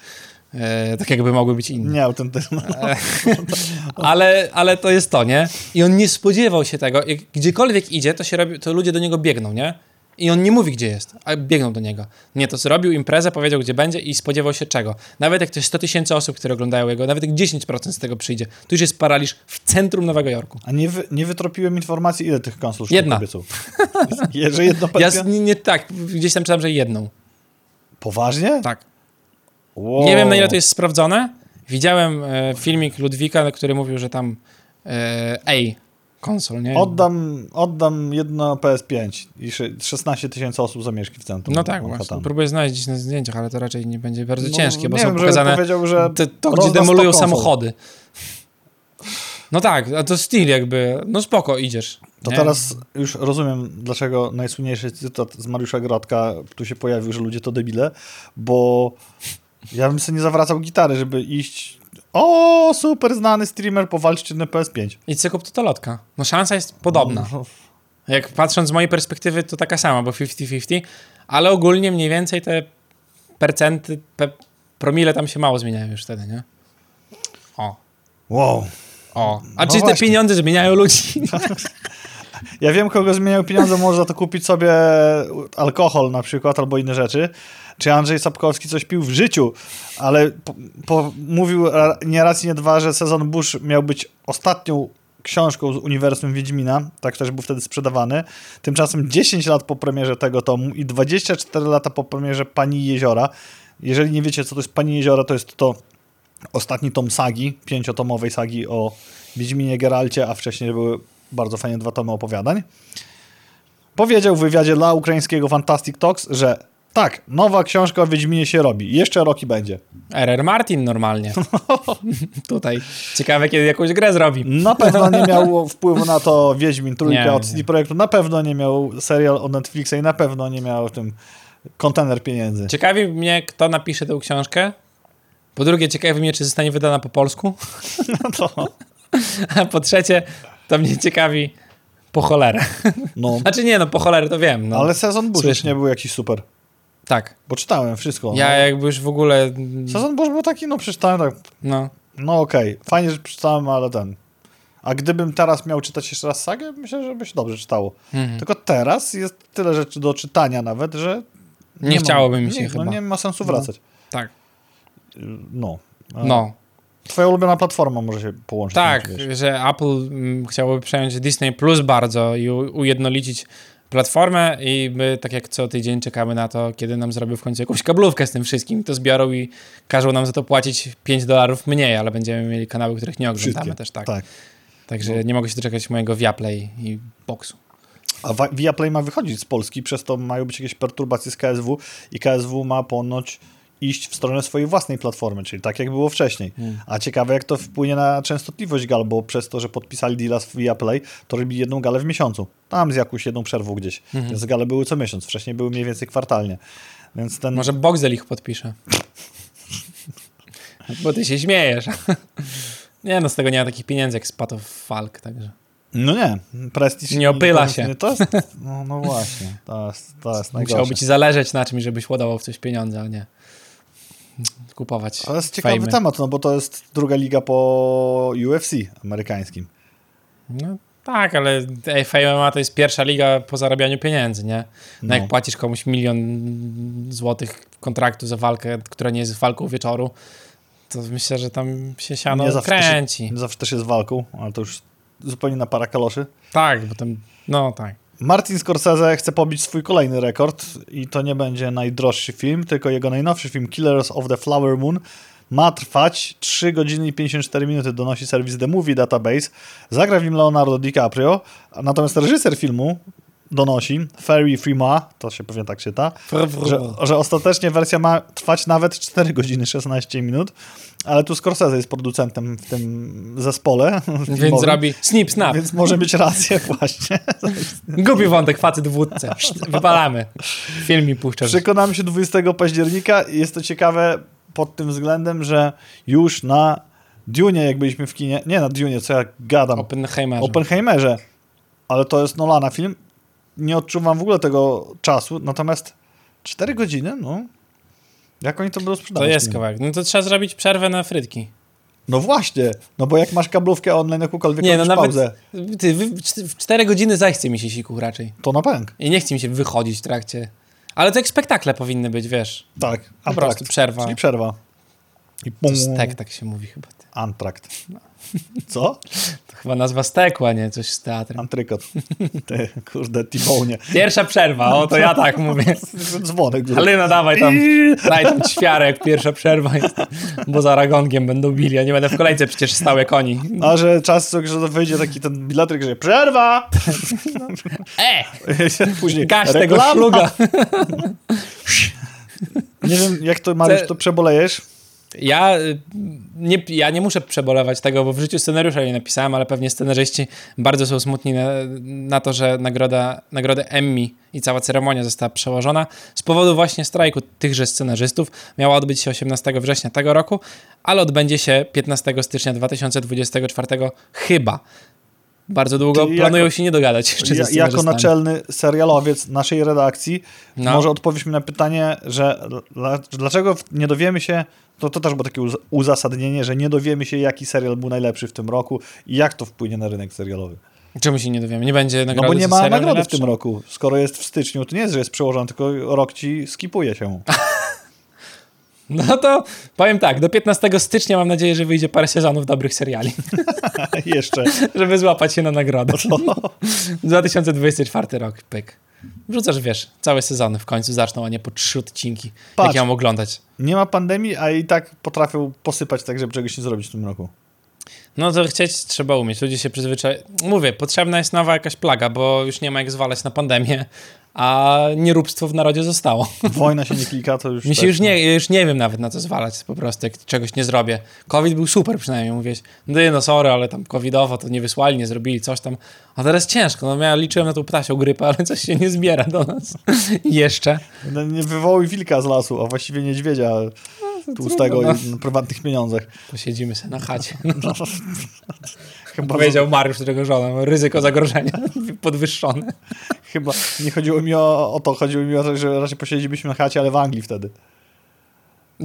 E, tak jakby mogły być inne. Nie autentyczne. Ale, ale to jest to, nie? I on nie spodziewał się tego. Gdziekolwiek idzie, to, się robi, to ludzie do niego biegną, nie? I on nie mówi, gdzie jest, a biegną do niego. Nie, to zrobił imprezę, powiedział, gdzie będzie i spodziewał się czego. Nawet jak to jest 100 tysięcy osób, które oglądają jego, nawet jak 10% z tego przyjdzie, to już jest paraliż w centrum Nowego Jorku. A nie, wy, nie wytropiłem informacji, ile tych konsol Jedna. obiecał. Że jedno Ja nie, nie tak, gdzieś tam czytam, że jedną. Poważnie? Tak. Wow. Nie wiem, na ile to jest sprawdzone. Widziałem e, filmik Ludwika, który mówił, że tam e, ej, konsol, nie? Oddam, oddam jedno PS5 i sze- 16 tysięcy osób zamieszki w centrum. No tak, właśnie. Próbuję znaleźć gdzieś na zdjęciach, ale to raczej nie będzie bardzo No, ciężkie, bo nie są wiem, pokazane powiedział, że te, to, gdzie demolują 100 konsol. samochody. No tak, a to styl jakby, no spoko, idziesz. To nie? teraz już rozumiem, dlaczego najsłynniejszy cytat z Mariusza Grodka tu się pojawił, że ludzie to debile, bo ja bym sobie nie zawracał gitary, żeby iść o, super znany streamer, powalczcie na PS5. I co kup to to lotka. No szansa jest podobna. No, Jak patrząc z mojej perspektywy, to taka sama, bo 50-50, ale ogólnie mniej więcej te percenty, pe, promile tam się mało zmieniają już wtedy, nie? O, wow. o. A No czy te pieniądze zmieniają ludzi? Ja wiem, kogo zmieniają pieniądze, może za to kupić sobie alkohol na przykład, albo inne rzeczy. Czy Andrzej Sapkowski coś pił w życiu, ale po, po, mówił nie raz i nie dwa, że sezon Bush miał być ostatnią książką z uniwersum Wiedźmina, tak też był wtedy sprzedawany. Tymczasem 10 lat po premierze tego tomu i 24 lata po premierze Pani Jeziora. Jeżeli nie wiecie, co to jest Pani Jeziora, to jest to ostatni tom sagi, pięciotomowej sagi o Wiedźminie Geralcie, a wcześniej były bardzo fajnie dwa tomy opowiadań. Powiedział w wywiadzie dla ukraińskiego Fantastic Talks, że tak, nowa książka o Wiedźminie się robi. Jeszcze rok i będzie. RR Martin normalnie. Tutaj. Ciekawe, kiedy jakąś grę zrobi. Na pewno nie miał wpływu na to Wiedźmin trójka Nie, od. CD Projektu. Na pewno nie miał serial od Netflixa i na pewno nie miał w tym kontener pieniędzy. Ciekawi mnie, kto napisze tę książkę. Po drugie, ciekawi mnie, czy zostanie wydana po polsku. To, A po trzecie, to mnie ciekawi po cholerę. no. Znaczy nie, no po cholerę to wiem. No. Ale sezon Słyszę. nie był jakiś super. Tak. Bo czytałem wszystko. Ja no. jakby już w ogóle... Sezon Bush był taki, no przeczytałem tak, No, no okej, fajnie, że przeczytałem, ale ten... A gdybym teraz miał czytać jeszcze raz sagę, myślę, że by się dobrze czytało. mhm. Tylko teraz jest tyle rzeczy do czytania nawet, że... Nie ma- chciałoby mi się nie, chyba. No nie ma sensu No. wracać. tak. No. A No, Twoja ulubiona platforma może się połączyć. tak, nie że Apple mm, chciałoby przejąć Disney Plus bardzo i u- ujednolicić platformę i my tak jak co tydzień czekamy na to, kiedy nam zrobią w końcu jakąś kablówkę z tym wszystkim, to zbiorą i każą nam za to płacić 5 dolarów mniej, ale będziemy mieli kanały, których nie oglądamy Wszystkie. też tak. tak. Także nie mogę się doczekać mojego Viaplay i Boxu. A Viaplay ma wychodzić z Polski, przez to mają być jakieś perturbacje z KSW i KSW ma ponoć iść w stronę swojej własnej platformy, czyli tak jak było wcześniej. A ciekawe jak to wpłynie na częstotliwość gal, bo przez to, że podpisali deala z Viaplay, to robili jedną galę w miesiącu. Tam z jakąś jedną przerwą gdzieś. Mhm. Więc gale były co miesiąc, wcześniej były mniej więcej kwartalnie. Więc ten... Może Boxel ich podpisze. Bo ty się śmiejesz. nie no, z tego nie ma takich pieniędzy jak z Path of Falk, także. No nie, Prestige... Nie opyla się. To jest, no, no właśnie, to jest, to jest najgorsze. Musiałoby ci zależeć na czymś, żebyś ładował w coś pieniądze, a nie kupować Ale jest ciekawy fejmy. temat, no bo to jest druga liga po UFC amerykańskim. No tak, ale FMA to jest pierwsza liga po zarabianiu pieniędzy, nie? No, No. jak płacisz komuś milion złotych kontraktu za walkę, która nie jest walką wieczoru, to myślę, że tam się siano Nie kręci. Nie zawsze też jest walką, ale to już zupełnie na para kaloszy. Tak, bo tam, no tak. Martin Scorsese chce pobić swój kolejny rekord i to nie będzie najdroższy film, tylko jego najnowszy film Killers of the Flower Moon ma trwać 3 godziny i 54 minuty, donosi serwis The Movie Database. Zagra w nim Leonardo DiCaprio, natomiast reżyser filmu donosi, Ferry Frima, to się pewnie tak czyta, że, że ostatecznie wersja ma trwać nawet 4 godziny 16 minut, ale tu Scorsese jest producentem w tym zespole. Więc filmowym, zrobi snip, snap. Więc może mieć rację właśnie. Gubi wątek, facet w wódce. Wypalamy. Film mi puszczasz. Przekonamy się 20 października i jest to ciekawe pod tym względem, że już na Dune, jak byliśmy w kinie, nie na Dune, co ja gadam, Oppenheimerze. Oppenheimerze, ale to jest Nolana film, nie odczuwam w ogóle tego czasu, natomiast 4 godziny, no, jak oni to będą To sprzedawać? jest film? kawałek. No to trzeba zrobić przerwę na frytki. No właśnie, no bo jak masz kablówkę online jakąkolwiek, Nie, no nawet pauzę, ty, w cztery godziny zachce mi się siku raczej. to na pęk. I nie chce mi się wychodzić w trakcie. Ale to jak spektakle powinny być, wiesz. Tak, Po antrakt. prostu przerwa. Czyli przerwa. I To pum, stek, tak się mówi chyba. Antrakt. Co? To chyba nazwa steku, a nie coś z teatrem. Antrykot. Ty, kurde, T-Bone. Pierwsza przerwa, o to ja tak mówię. Dzwonek. Halina, dawaj tam, daj tam ćwiarę, jak pierwsza przerwa jest. Bo za ragongiem będą bili, ja nie będę w kolejce przecież stał jak oni. A że czas, że wyjdzie taki ten biletryk, że przerwa! E! Później Gaś tego szluga. Nie wiem, jak to, Mariusz, to przebolejesz? Ja y, nie, ja nie muszę przebolewać tego, bo w życiu scenariusza nie napisałem, ale pewnie scenarzyści bardzo są smutni na, na to, że nagroda, nagroda Emmy i cała ceremonia została przełożona z powodu właśnie strajku tychże scenarzystów. Miała odbyć się 18 września tego roku, ale odbędzie się 15 stycznia 2024 chyba. Bardzo długo Ty planują jako- się nie dogadać Ja, jako naczelny serialowiec naszej redakcji, No. może odpowiesz mi na pytanie, że dla, dlaczego nie dowiemy się, to, to też było takie uz- uzasadnienie, że nie dowiemy się, jaki serial był najlepszy w tym roku i jak to wpłynie na rynek serialowy. Czemu się nie dowiemy? Nie będzie No nagrody bo nie ma nagrody w najlepszy? tym roku. Skoro jest w styczniu, to nie jest, że jest przełożony, tylko rok ci skipuje się. No to powiem tak, do 15 stycznia mam nadzieję, że wyjdzie parę sezonów dobrych seriali. Jeszcze. żeby złapać się na nagrodę. 2024 rok, pyk. Wrzucasz, wiesz, całe sezony w końcu zaczną, a nie po trzy odcinki. Patrz. Jak ja mam oglądać? Nie ma pandemii, a i tak potrafią posypać tak, żeby czegoś nie zrobić w tym roku. No to chcieć trzeba umieć. Ludzie się przyzwyczajają. Mówię, potrzebna jest nowa jakaś plaga, bo już nie ma jak zwalać na pandemię, a nieróbstwo w narodzie zostało. Wojna się nie klika, to już... Mi się tak, już nie, ja już nie wiem nawet na co zwalać po prostu, jak czegoś nie zrobię. COVID był super przynajmniej, mówiłeś, no no sorry, ale tam covidowo to nie wysłali, nie zrobili, coś tam. A teraz ciężko, no ja liczyłem na tą ptasią grypę, ale coś się nie zbiera do nas. Jeszcze. No, Nie wywołuj wilka z lasu, a właściwie niedźwiedzia tłustego no. i na prywatnych pieniądzach. Posiedzimy sobie na chacie. No, chyba, Powiedział Mariusz, którego żona, ryzyko zagrożenia podwyższone. chyba nie chodziło mi o, o to, chodziło mi o to, że raczej posiedzielibyśmy na chacie, ale w Anglii wtedy.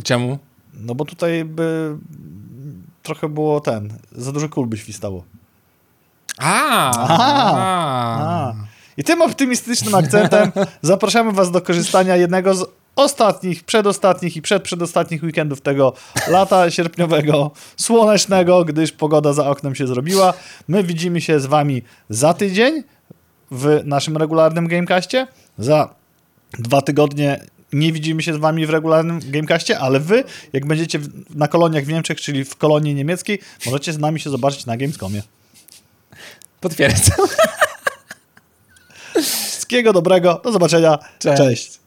Czemu? No bo tutaj by trochę było ten, za dużo kul by świstało. A, A. I tym optymistycznym akcentem zapraszamy Was do korzystania jednego z ostatnich, przedostatnich i przedprzedostatnich weekendów tego lata sierpniowego, słonecznego, gdyż pogoda za oknem się zrobiła. My widzimy się z Wami za tydzień w naszym regularnym Gamecastie. Za dwa tygodnie nie widzimy się z Wami w regularnym Gamecastie, ale Wy, jak będziecie na koloniach w Niemczech, czyli w kolonii niemieckiej, możecie z nami się zobaczyć na Gamescomie. Potwierdzam. Wszystkiego dobrego, do zobaczenia, Cześć. Cześć.